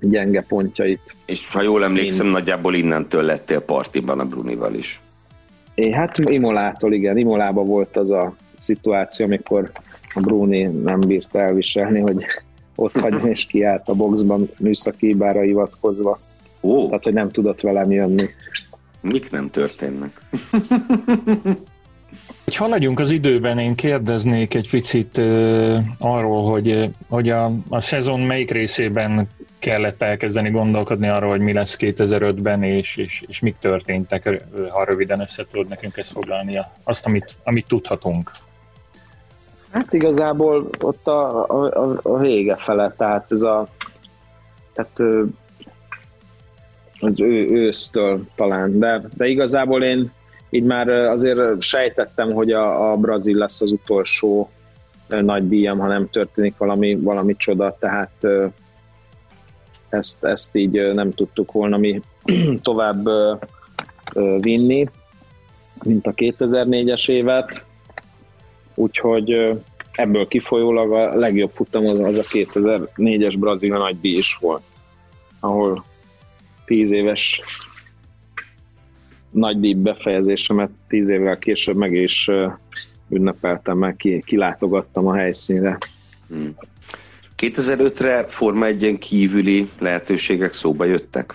gyenge pontjait. És ha jól emlékszem, Én... nagyjából innentől lettél partiban a Brunival is. É, hát Imolától, igen, Imolába volt az a szituáció, amikor a Bruni nem bírta elviselni, hogy ott hagyjon és kiállt a boxban műszaki hibára hivatkozva. Ó. Tehát, hogy nem tudott velem jönni. Mik nem történnek? Hogy haladjunk az időben, én kérdeznék egy picit uh, arról, hogy, hogy a, a szezon melyik részében kellett elkezdeni gondolkodni arról, hogy mi lesz 2005-ben, és, és, és mik történtek, ha röviden össze tudod nekünk ezt foglalni, azt, amit, amit tudhatunk. Hát igazából ott a, a, a vége fele, tehát ez a tehát az ő, ősztől talán, de, de igazából én így már azért sejtettem, hogy a, a Brazil lesz az utolsó nagy díjam, ha nem történik valami, valami csoda, tehát ezt, ezt így nem tudtuk volna mi tovább vinni, mint a 2004-es évet, úgyhogy ebből kifolyólag a legjobb futam az, az a 2004-es brazil nagy díj is volt, ahol 10 éves nagy díj befejezésemet 10 évvel később meg is ünnepeltem, meg ki, kilátogattam a helyszínre. Hmm. 2005-re Forma 1 kívüli lehetőségek szóba jöttek?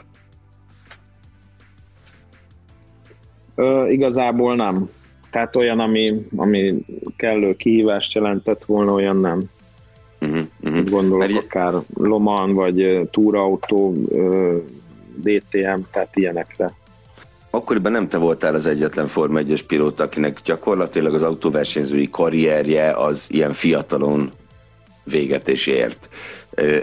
Ö, igazából nem. Tehát olyan, ami, ami kellő kihívást jelentett volna, olyan nem. Uh-huh, uh-huh. Gondolok Mert akár Loman, vagy túrautó, DTM, tehát ilyenekre. Akkoriban nem te voltál az egyetlen Forma 1-es pilóta, akinek gyakorlatilag az autóversenyzői karrierje az ilyen fiatalon véget és ért.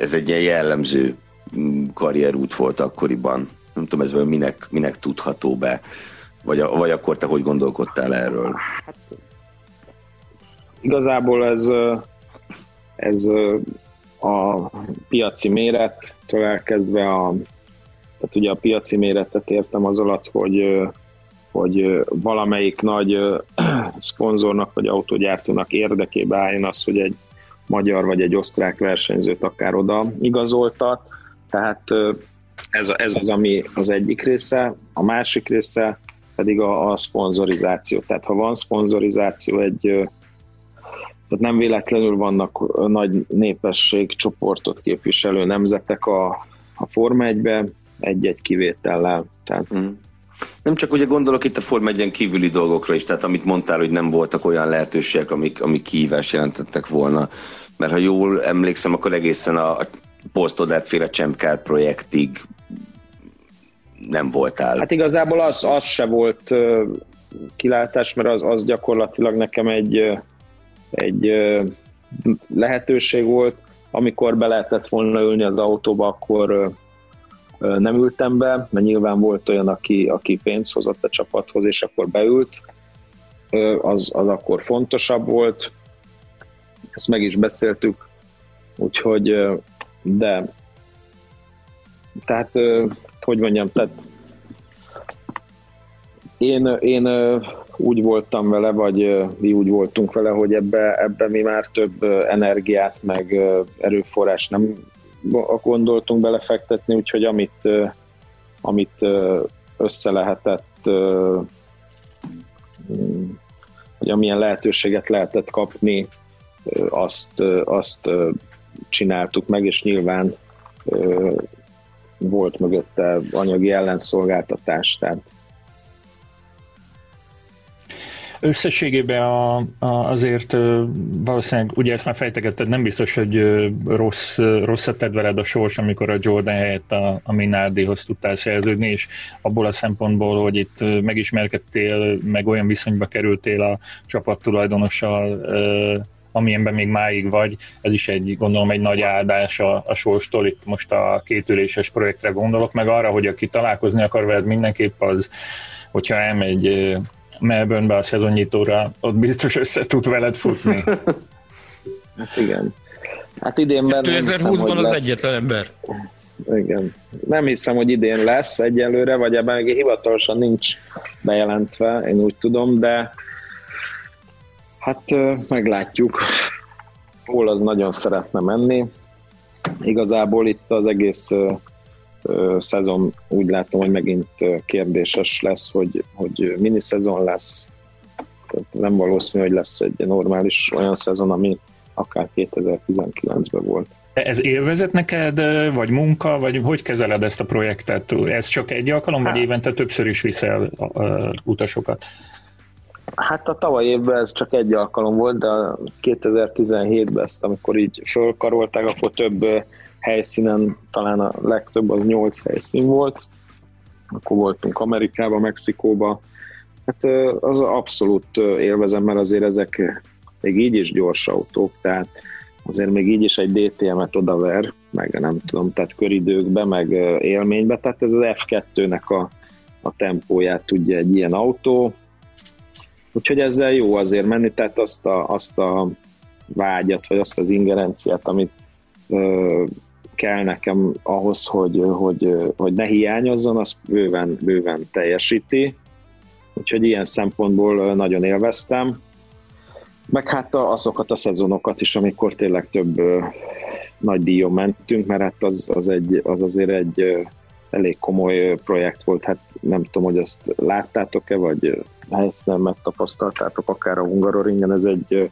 Ez egy ilyen jellemző mm, karrierút volt akkoriban. Nem tudom, ez minek, minek tudható be. Vagy, vagy akkor te hogy gondolkodtál erről? Hát, igazából ez ez a piaci mérettől elkezdve a, tehát ugye a piaci méretet értem az alatt, hogy hogy valamelyik nagy szponzornak vagy autógyártónak érdekébe álljon az, hogy egy magyar vagy egy osztrák versenyzőt akár oda igazoltat. Tehát ez, ez az, ami az egyik része. A másik része pedig a, a szponzorizáció. Tehát ha van szponzorizáció, egy tehát nem véletlenül vannak nagy népességcsoportot képviselő nemzetek a, a Forma 1-be, egy-egy kivétellel. Tehát mm. Nem csak ugye gondolok itt a Form 1 kívüli dolgokra is, tehát amit mondtál, hogy nem voltak olyan lehetőségek, amik, amik kihívást jelentettek volna. Mert ha jól emlékszem, akkor egészen a Postodát féle Csemkát projektig nem voltál. Hát igazából az, az se volt uh, kilátás, mert az, az gyakorlatilag nekem egy, egy uh, lehetőség volt, amikor be lehetett volna ülni az autóba, akkor uh, nem ültem be, mert nyilván volt olyan, aki, aki pénzt hozott a csapathoz, és akkor beült, az, az akkor fontosabb volt, ezt meg is beszéltük, úgyhogy, de. Tehát, hogy mondjam, tehát én, én úgy voltam vele, vagy mi úgy voltunk vele, hogy ebbe, ebbe mi már több energiát, meg erőforrás nem gondoltunk belefektetni, úgyhogy amit, amit össze lehetett, hogy amilyen lehetőséget lehetett kapni, azt, azt csináltuk meg, és nyilván volt mögötte anyagi ellenszolgáltatás, tehát Összességében a, a, azért valószínűleg, ugye ezt már fejtegetted, nem biztos, hogy rossz, rosszat tett veled a sors, amikor a Jordan helyett a, a Minardihoz tudtál szerződni, és abból a szempontból, hogy itt megismerkedtél, meg olyan viszonyba kerültél a csapattulajdonossal, amilyenben még máig vagy, ez is egy, gondolom, egy nagy áldás a, a sorstól, itt most a kétüléses projektre gondolok, meg arra, hogy aki találkozni akar veled mindenképp az, hogyha elmegy Melbournebe a szezonnyitóra, ott biztos össze tud veled futni. hát igen. Hát idénben 2020-ban az lesz. egyetlen ember. Igen. Nem hiszem, hogy idén lesz egyelőre, vagy ebben még hivatalosan nincs bejelentve, én úgy tudom, de hát meglátjuk. Hol az nagyon szeretne menni. Igazából itt az egész szezon úgy látom, hogy megint kérdéses lesz, hogy, hogy mini szezon lesz. Nem valószínű, hogy lesz egy normális olyan szezon, ami akár 2019-ben volt. Ez élvezet neked, vagy munka, vagy hogy kezeled ezt a projektet? Ez csak egy alkalom, hát, vagy évente többször is viszel utasokat? Hát a tavaly évben ez csak egy alkalom volt, de 2017-ben ezt, amikor így fölkarolták, akkor több helyszínen, talán a legtöbb az 8 helyszín volt, akkor voltunk Amerikába, Mexikóba, hát az abszolút élvezem, mert azért ezek még így is gyors autók, tehát azért még így is egy DTM-et odaver, meg nem tudom, tehát köridőkbe, meg élménybe, tehát ez az F2-nek a, a tempóját tudja egy ilyen autó, úgyhogy ezzel jó azért menni, tehát azt a, azt a vágyat, vagy azt az ingerenciát, amit kell nekem ahhoz, hogy, hogy, hogy ne hiányozzon, az bőven, bőven teljesíti. Úgyhogy ilyen szempontból nagyon élveztem. Meg hát azokat a szezonokat is, amikor tényleg több nagy díjon mentünk, mert hát az, az, egy, az azért egy elég komoly projekt volt, hát nem tudom, hogy azt láttátok-e, vagy helyszínen megtapasztaltátok, akár a Hungaroringen, ez egy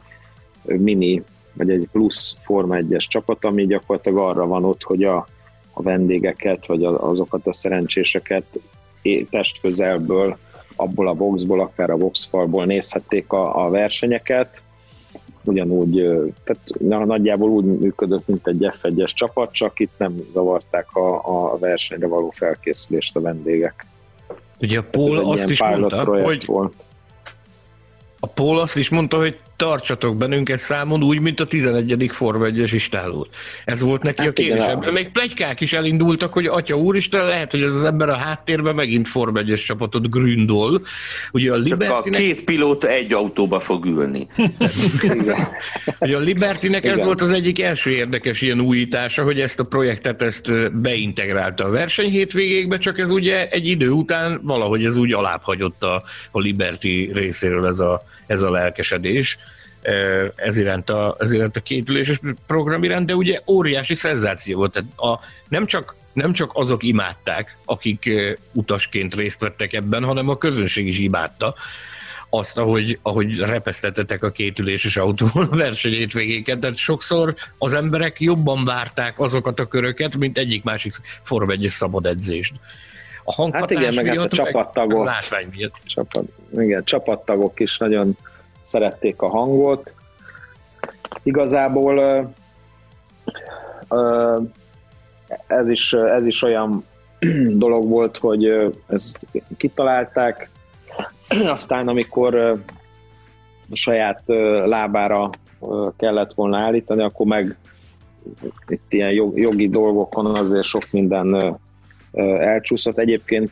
mini vagy egy plusz Forma 1-es csapat, ami gyakorlatilag arra van ott, hogy a, a vendégeket, vagy azokat a szerencséseket testközelből, abból a boxból, akár a boxfalból nézhették a, a versenyeket, ugyanúgy, tehát nagyjából úgy működött, mint egy F1-es csapat, csak itt nem zavarták a, a versenyre való felkészülést a vendégek. Ugye a Paul azt is mondta, hogy volt. a Paul azt is mondta, hogy tartsatok bennünket számon úgy, mint a 11. Forma 1-es istálót. Ez volt neki hát a. Ebből még plegykák is elindultak, hogy atya úristen, lehet, hogy ez az ember a háttérben megint Forma 1-es csapatot gründol. Ugye a Libertinek... Csak a két pilóta egy autóba fog ülni. Ugye a Libertinek ez volt az egyik első érdekes ilyen újítása, hogy ezt a projektet ezt beintegrálta a verseny hétvégékbe, csak ez ugye egy idő után valahogy ez úgy alábbhagyott a, a Liberty részéről ez a, ez a lelkesedés ez iránt a, ez iránt a kétüléses program iránt, de ugye óriási szenzáció volt. Tehát a, nem, csak, nem csak azok imádták, akik utasként részt vettek ebben, hanem a közönség is imádta azt, ahogy, ahogy repesztetetek a kétüléses autó versenyét végéket. Tehát sokszor az emberek jobban várták azokat a köröket, mint egyik másik Form 1 szabad edzést. A hanghatás hát igen, meg miatt, hát a csapattagok, meg a látvány miatt. Csapat, igen, csapattagok is nagyon szerették a hangot. Igazából ez is, ez is olyan dolog volt, hogy ezt kitalálták, aztán amikor a saját lábára kellett volna állítani, akkor meg itt ilyen jogi dolgokon azért sok minden elcsúszott. Egyébként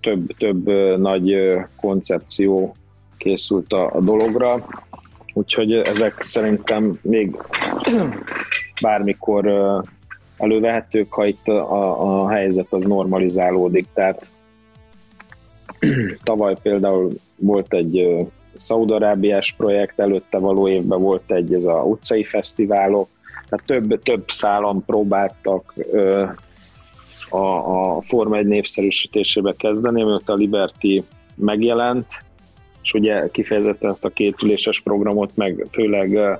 több, több nagy koncepció készült a, a dologra, úgyhogy ezek szerintem még bármikor elővehetők, ha itt a, a helyzet az normalizálódik. Tehát tavaly például volt egy Szaudarábiás projekt, előtte való évben volt egy ez a utcai fesztiválok, tehát több, több szálon próbáltak a, a Forma 1 népszerűsítésébe kezdeni, mert a Liberty megjelent, és ugye kifejezetten ezt a kétüléses programot, meg főleg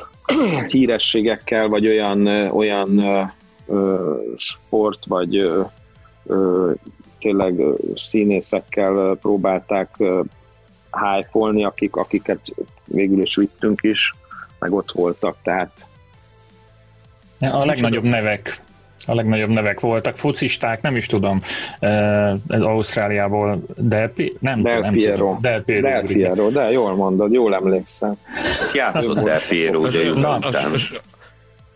hírességekkel, vagy olyan, olyan sport, vagy tényleg színészekkel próbálták hájfolni, akik, akiket végül is vittünk is, meg ott voltak, tehát a legnagyobb nevek a legnagyobb nevek voltak, focisták, nem is tudom, ez Ausztráliából, Del, nem, Del nem Piero. Tudom, Del Piero, Del Piero, de jól mondod, jól emlékszem. Játszott Del Piero, ugye jól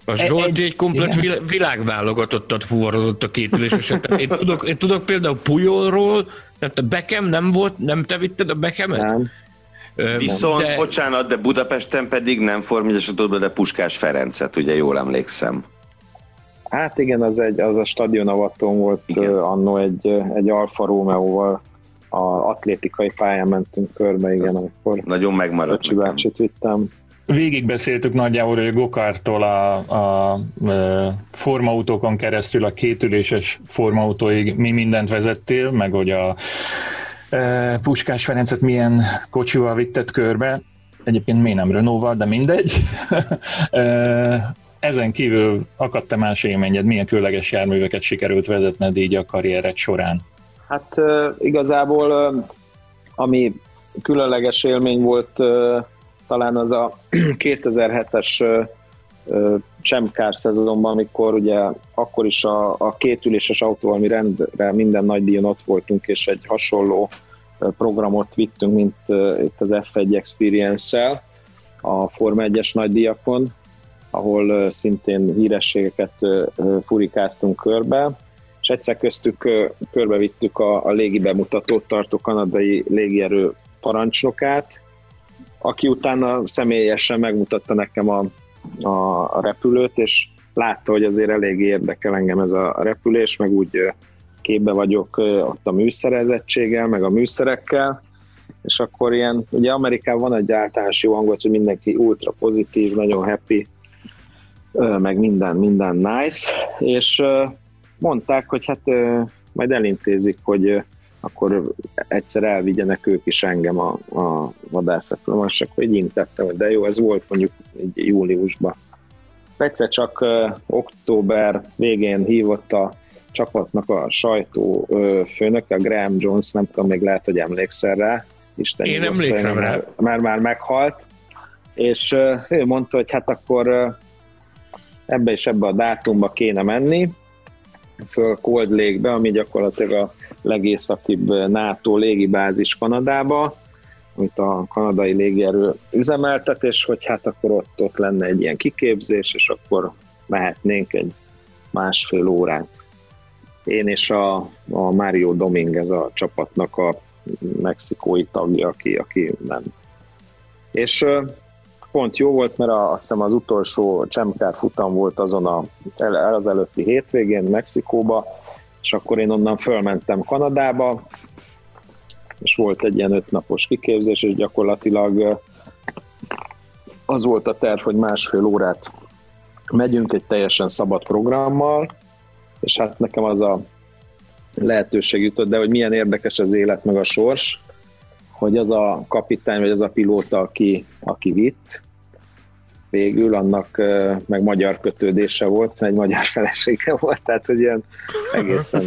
a Zsolti egy komplet Igen. világválogatottat fuvarozott a két esetben. Én tudok, én tudok például Pujolról, tehát a Beckham nem volt, nem te vitted a Beckhamet? Nem. Viszont, de... bocsánat, de Budapesten pedig nem formígyesodott de Puskás Ferencet, ugye jól emlékszem. Hát igen, az, egy, az a stadionavaton volt igen. annó egy, egy Alfa Romeo-val a atlétikai pályán mentünk körbe, igen, akkor nagyon megmaradt nekem. vittem. Végigbeszéltük nagyjából, hogy a Gokártól a, a, a formautókon keresztül a kétüléses formautóig mi mindent vezettél, meg hogy a e, Puskás Ferencet milyen kocsival vitted körbe, egyébként miért nem Renault-val, de mindegy. E, ezen kívül akadt-e más élményed? Milyen különleges járműveket sikerült vezetned így a karriered során? Hát igazából ami különleges élmény volt talán az a 2007-es Csemkár szezonban, amikor ugye akkor is a, a kétüléses autóval mi rendre minden nagy díjon ott voltunk, és egy hasonló programot vittünk, mint itt az F1 Experience-szel a Forma 1-es nagy díjakon, ahol szintén hírességeket furikáztunk körbe, és egyszer köztük körbevittük a, a légi bemutatót tartó kanadai légierő parancsnokát, aki utána személyesen megmutatta nekem a, a, a repülőt, és látta, hogy azért elég érdekel engem ez a repülés, meg úgy képbe vagyok ott a műszerezettséggel, meg a műszerekkel, és akkor ilyen, ugye Amerikában van egy általános jó hangot, hogy mindenki ultra pozitív, nagyon happy, meg minden, minden nice, és mondták, hogy hát majd elintézik, hogy akkor egyszer elvigyenek ők is engem a, a vadászatra, és akkor így intettem, hogy de jó, ez volt mondjuk így júliusban. Egyszer csak október végén hívott a csapatnak a sajtó főnök, a Graham Jones, nem tudom, még lehet, hogy emlékszel rá. Isten Én emlékszem rá. Mert már meghalt, és ő mondta, hogy hát akkor ebbe és ebbe a dátumba kéne menni, föl Cold Lake-be, ami gyakorlatilag a legészakibb NATO légibázis Kanadába, amit a kanadai légierő üzemeltet, és hogy hát akkor ott, ott lenne egy ilyen kiképzés, és akkor mehetnénk egy másfél órát. Én és a, a Mario Dominguez a csapatnak a mexikói tagja, aki, aki ment. És pont jó volt, mert a, azt hiszem az utolsó csemkár futam volt azon a, az előtti hétvégén Mexikóba, és akkor én onnan fölmentem Kanadába, és volt egy ilyen ötnapos kiképzés, és gyakorlatilag az volt a terv, hogy másfél órát megyünk egy teljesen szabad programmal, és hát nekem az a lehetőség jutott, de hogy milyen érdekes az élet meg a sors, hogy az a kapitány, vagy az a pilóta, aki, aki vitt, végül annak meg magyar kötődése volt, egy magyar felesége volt, tehát hogy ilyen egészen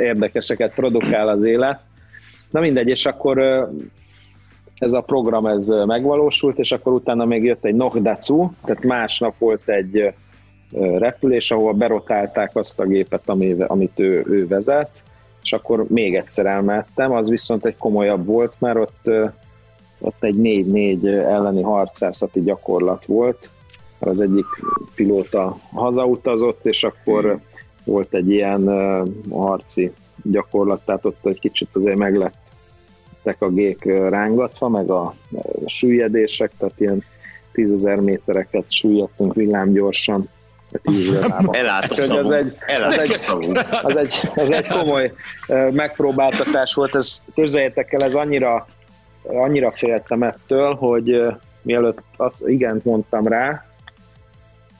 érdekeseket produkál az élet. Na mindegy, és akkor ez a program ez megvalósult, és akkor utána még jött egy Nohdacu, tehát másnap volt egy repülés, ahol berotálták azt a gépet, amit ő, ő vezet, és akkor még egyszer elmehettem, az viszont egy komolyabb volt, mert ott, ott egy 4-4 elleni harcászati gyakorlat volt, az egyik pilóta hazautazott, és akkor volt egy ilyen harci gyakorlat, tehát ott egy kicsit azért meglettek a gék rángatva, meg a süllyedések, tehát ilyen tízezer métereket süllyedtünk villámgyorsan Elállt a szavunk. Az egy, az, egy, az, egy, az egy komoly megpróbáltatás volt. Ez, képzeljétek el, ez annyira, annyira féltem ettől, hogy mielőtt azt igent mondtam rá,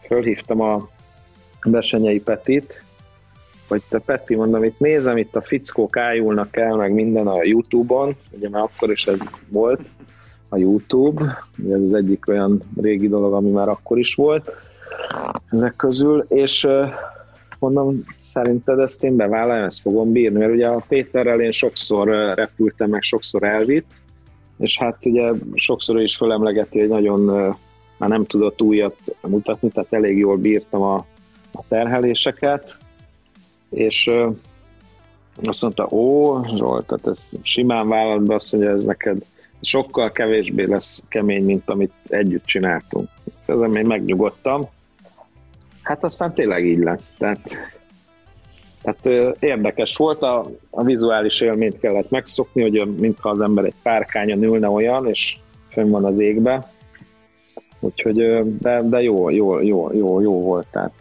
fölhívtam a Besenyei Petit, hogy te Peti, mondom, itt nézem, itt a fickók ájulnak el, meg minden a Youtube-on, ugye már akkor is ez volt, a YouTube, ez az egyik olyan régi dolog, ami már akkor is volt, ezek közül, és mondom, szerinted ezt én bevállaljam, ezt fogom bírni, mert ugye a Péterrel én sokszor repültem, meg sokszor elvitt, és hát ugye sokszor is fölemlegeti, hogy nagyon már nem tudott újat mutatni, tehát elég jól bírtam a, a terheléseket, és azt mondta, ó, Zsolt, tehát ezt simán vállalt be, azt mondja, ez neked sokkal kevésbé lesz kemény, mint amit együtt csináltunk. Ezen én megnyugodtam, Hát aztán tényleg így lett. Tehát, tehát érdekes volt, a, a vizuális élményt kellett megszokni, hogy mintha az ember egy párkányon ülne olyan, és fönn van az égbe. Úgyhogy, de, de jó, jó, jó, jó, jó volt, tehát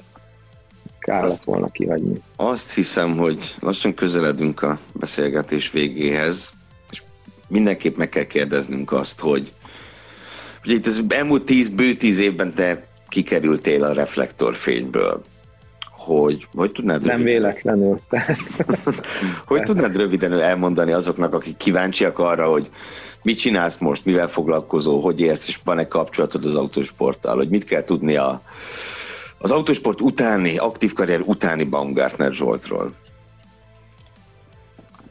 kár lett volna kihagyni. Azt hiszem, hogy lassan közeledünk a beszélgetés végéhez, és mindenképp meg kell kérdeznünk azt, hogy ugye itt az elmúlt tíz, bő tíz évben te kikerültél a reflektorfényből, hogy, hogy tudnád Nem röviden, véletlenül. hogy tudnád röviden elmondani azoknak, akik kíváncsiak arra, hogy mit csinálsz most, mivel foglalkozol, hogy élsz, és van-e kapcsolatod az autósporttal, hogy mit kell tudni a, az autósport utáni, aktív karrier utáni Baumgartner Zsoltról?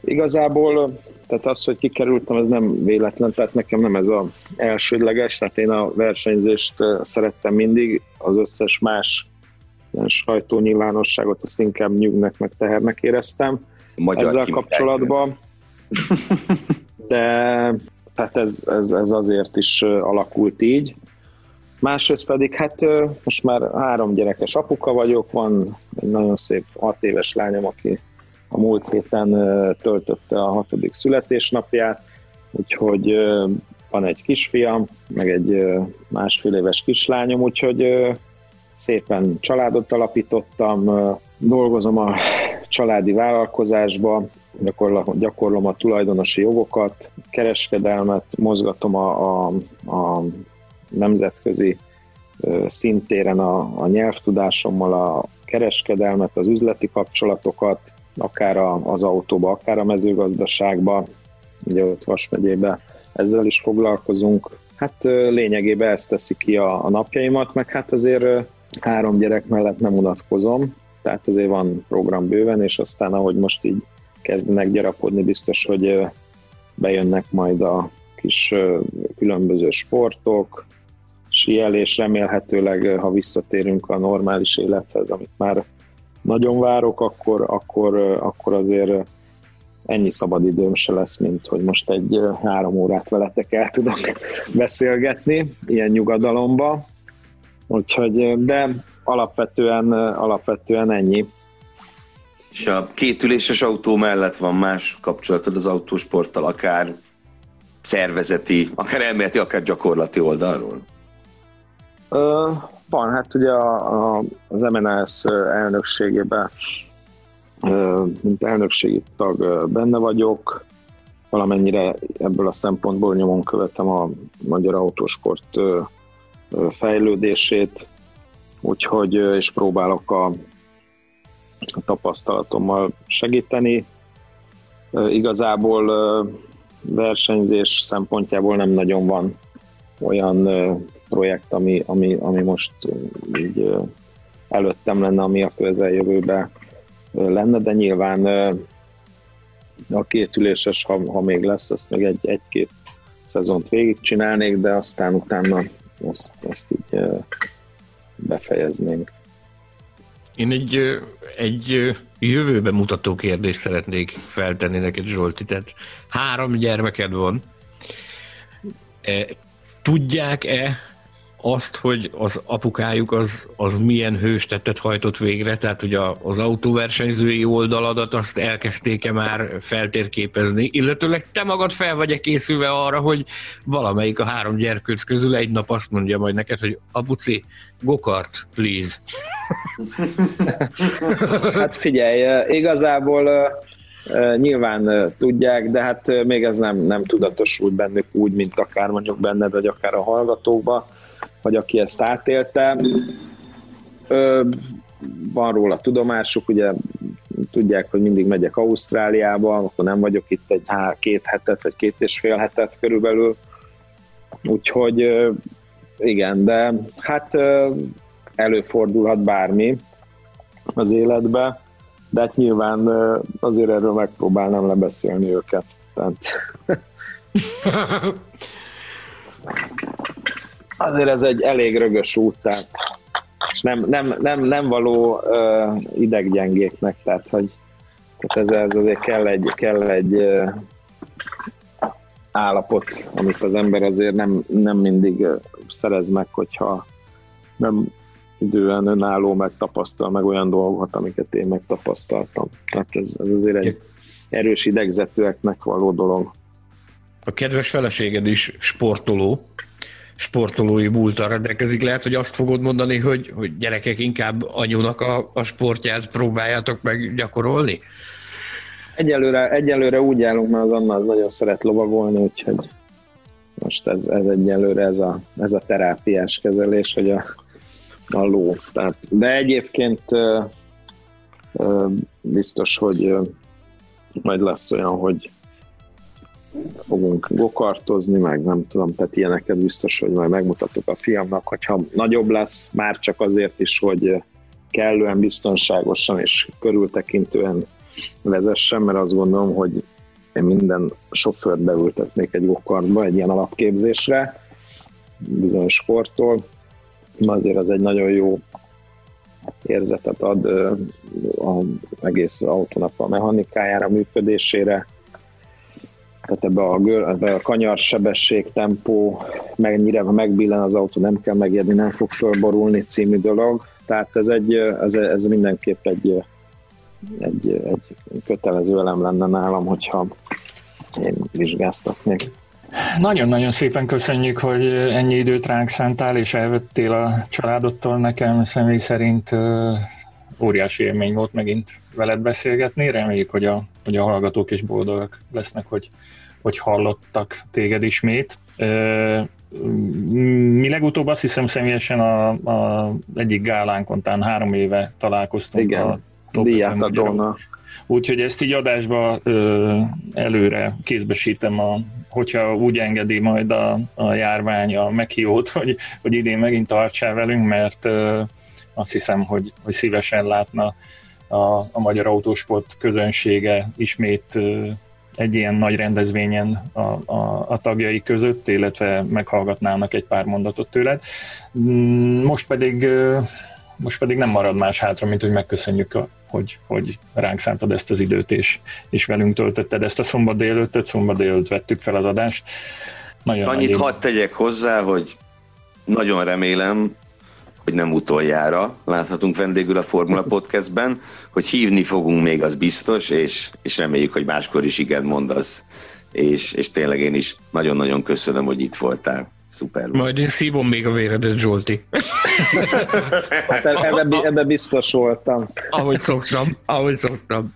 Igazából tehát az, hogy kikerültem, ez nem véletlen, tehát nekem nem ez a elsődleges, tehát én a versenyzést szerettem mindig, az összes más ilyen sajtónyilvánosságot azt inkább nyugnek, meg tehernek éreztem Magyar ezzel kapcsolatban. De tehát ez, ez, ez azért is alakult így. Másrészt pedig hát most már három gyerekes apuka vagyok, van egy nagyon szép hat éves lányom, aki a múlt héten töltötte a hatodik születésnapját, úgyhogy van egy kisfiam, meg egy másfél éves kislányom, úgyhogy szépen családot alapítottam, dolgozom a családi vállalkozásba, gyakorlom, a tulajdonosi jogokat, kereskedelmet, mozgatom a, a, a nemzetközi szintéren a, a nyelvtudásommal a kereskedelmet, az üzleti kapcsolatokat, akár az autóba, akár a mezőgazdaságba, ugye ott Vas megyébe ezzel is foglalkozunk. Hát lényegében ezt teszi ki a, a napjaimat, meg hát azért három gyerek mellett nem unatkozom, tehát azért van program bőven, és aztán ahogy most így kezdenek gyarapodni, biztos, hogy bejönnek majd a kis különböző sportok, síelés, remélhetőleg, ha visszatérünk a normális élethez, amit már nagyon várok, akkor, akkor, akkor azért ennyi szabad időm se lesz, mint hogy most egy három órát veletek el tudok beszélgetni, ilyen nyugadalomba. Úgyhogy, de alapvetően, alapvetően ennyi. És a kétüléses autó mellett van más kapcsolatod az autósporttal, akár szervezeti, akár elméleti, akár gyakorlati oldalról? Ö, van, hát ugye a, a, az MNS elnökségében mint elnökségi tag benne vagyok, valamennyire ebből a szempontból nyomon követem a magyar autósport fejlődését, úgyhogy és próbálok a, tapasztalatommal segíteni. Igazából versenyzés szempontjából nem nagyon van olyan projekt, ami, ami, ami most így előttem lenne, ami a közeljövőben lenne, de nyilván a kétüléses, ha, ha még lesz, azt még egy, egy-két szezont végigcsinálnék, de aztán utána azt, azt így befejeznénk. Én egy, egy jövőbe mutató kérdést szeretnék feltenni neked, Zsolti. Tehát három gyermeked van. E, tudják-e azt, hogy az apukájuk az, az milyen hőstettet hajtott végre, tehát hogy a, az autóversenyzői oldaladat azt elkezdték-e már feltérképezni, illetőleg te magad fel vagy-e készülve arra, hogy valamelyik a három gyerkőc közül egy nap azt mondja majd neked, hogy apuci, gokart, please. hát figyelj, igazából Nyilván tudják, de hát még ez nem, nem tudatosult bennük úgy, mint akár mondjuk benned, vagy akár a hallgatókba vagy aki ezt átélte. Ö, van róla tudomásuk, ugye tudják, hogy mindig megyek Ausztráliába, akkor nem vagyok itt egy há, két hetet, vagy két és fél hetet körülbelül. Úgyhogy igen, de hát előfordulhat bármi az életbe, de hát nyilván azért erről megpróbálnám lebeszélni őket. Tehát azért ez egy elég rögös út, tehát nem, nem, nem, nem való uh, ideggyengéknek, tehát hogy tehát ez, ez azért kell egy, kell egy uh, állapot, amit az ember azért nem, nem mindig szerez meg, hogyha nem idően önálló megtapasztal meg olyan dolgokat, amiket én megtapasztaltam. Tehát ez, ez azért egy erős idegzetőeknek való dolog. A kedves feleséged is sportoló, sportolói múltal rendelkezik. Lehet, hogy azt fogod mondani, hogy, hogy gyerekek inkább anyunak a, a sportját próbáljátok meg gyakorolni? Egyelőre, egyelőre úgy állunk, mert az Anna az nagyon szeret lovagolni, úgyhogy most ez, ez egyelőre ez a, ez a terápiás kezelés, hogy a, a ló. Tehát, de egyébként biztos, hogy majd lesz olyan, hogy fogunk gokartozni, meg nem tudom, tehát ilyeneket biztos, hogy majd megmutatok a fiamnak, hogyha nagyobb lesz, már csak azért is, hogy kellően biztonságosan és körültekintően vezessen, mert azt gondolom, hogy én minden sofőrt beültetnék egy gokartba, egy ilyen alapképzésre, bizonyos sporttól, azért az egy nagyon jó érzetet ad az egész autónak a mechanikájára, működésére, tehát ebbe a, ebbe a kanyar sebesség, tempó, mennyire ha megbillen az autó, nem kell megérni, nem fog fölborulni című dolog. Tehát ez, egy, ez, ez mindenképp egy, egy, egy kötelező elem lenne nálam, hogyha én vizsgáztatnék. Nagyon-nagyon szépen köszönjük, hogy ennyi időt ránk szántál, és elvettél a családottal. Nekem személy szerint óriási élmény volt megint veled beszélgetni. Reméljük, hogy a, hogy a hallgatók is boldogak lesznek, hogy, hogy hallottak téged ismét. Mi legutóbb azt hiszem személyesen a, a egyik gálánkon, talán három éve találkoztunk Igen, a díjátadóna. Úgyhogy ezt így adásba ö, előre kézbesítem, a, hogyha úgy engedi majd a, a járvány a meghívót, hogy, hogy idén megint tartsál velünk, mert ö, azt hiszem, hogy, hogy szívesen látna a, a magyar autósport közönsége ismét egy ilyen nagy rendezvényen a, a, a tagjai között, illetve meghallgatnának egy pár mondatot tőled. Mm, most pedig most pedig nem marad más hátra, mint hogy megköszönjük, a, hogy, hogy ránk szántad ezt az időt, és, és velünk töltötted ezt a szombat délőttet, szombat délőtt vettük fel az adást. Nagyon Annyit hadd tegyek hozzá, hogy nagyon remélem, hogy nem utoljára láthatunk vendégül a Formula Podcastben, hogy hívni fogunk még, az biztos, és, és reméljük, hogy máskor is igen mondasz, és, és tényleg én is nagyon-nagyon köszönöm, hogy itt voltál. Szuper. Majd én szívom még a véredet, Zsolti. hát ebbe, ebbe biztos voltam. Ahogy szoktam, ahogy szoktam.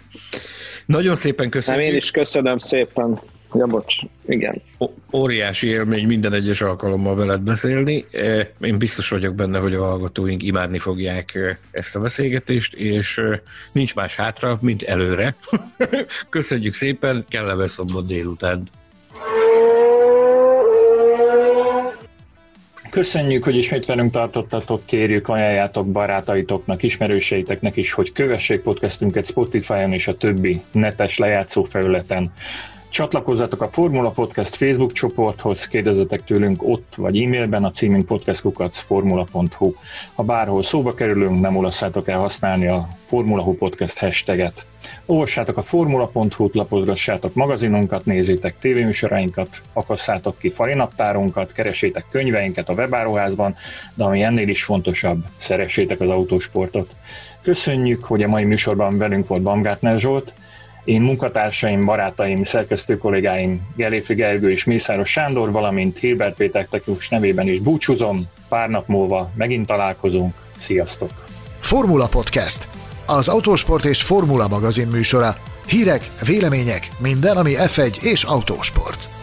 Nagyon szépen köszönöm. Nem, én is köszönöm szépen. Ja, bocs, igen. Óriási élmény minden egyes alkalommal veled beszélni. E, én biztos vagyok benne, hogy a hallgatóink imádni fogják e, ezt a beszélgetést, és e, nincs más hátra, mint előre. Köszönjük szépen, kellemes szombat délután. Köszönjük, hogy ismét velünk tartottatok, kérjük, ajánljátok barátaitoknak, ismerőseiteknek is, hogy kövessék podcastünket Spotify-on és a többi netes lejátszó felületen. Csatlakozzatok a Formula Podcast Facebook csoporthoz, kérdezzetek tőlünk ott vagy e-mailben, a címünk podcastkukacformula.hu. Ha bárhol szóba kerülünk, nem olasszátok el használni a Formula Hu Podcast hashtaget. Olvassátok a formula.hu-t, lapozgassátok magazinunkat, nézzétek tévéműsorainkat, akasszátok ki farinaptárunkat, keresétek könyveinket a webáruházban, de ami ennél is fontosabb, szeressétek az autósportot. Köszönjük, hogy a mai műsorban velünk volt Bamgátner Zsolt, én munkatársaim, barátaim, szerkesztő kollégáim Geléfi Gergő és Mészáros Sándor, valamint Hilbert Péter technikus nevében is búcsúzom. Pár nap múlva megint találkozunk. Sziasztok! Formula Podcast. Az autósport és formula magazin műsora. Hírek, vélemények, minden, ami F1 és autósport.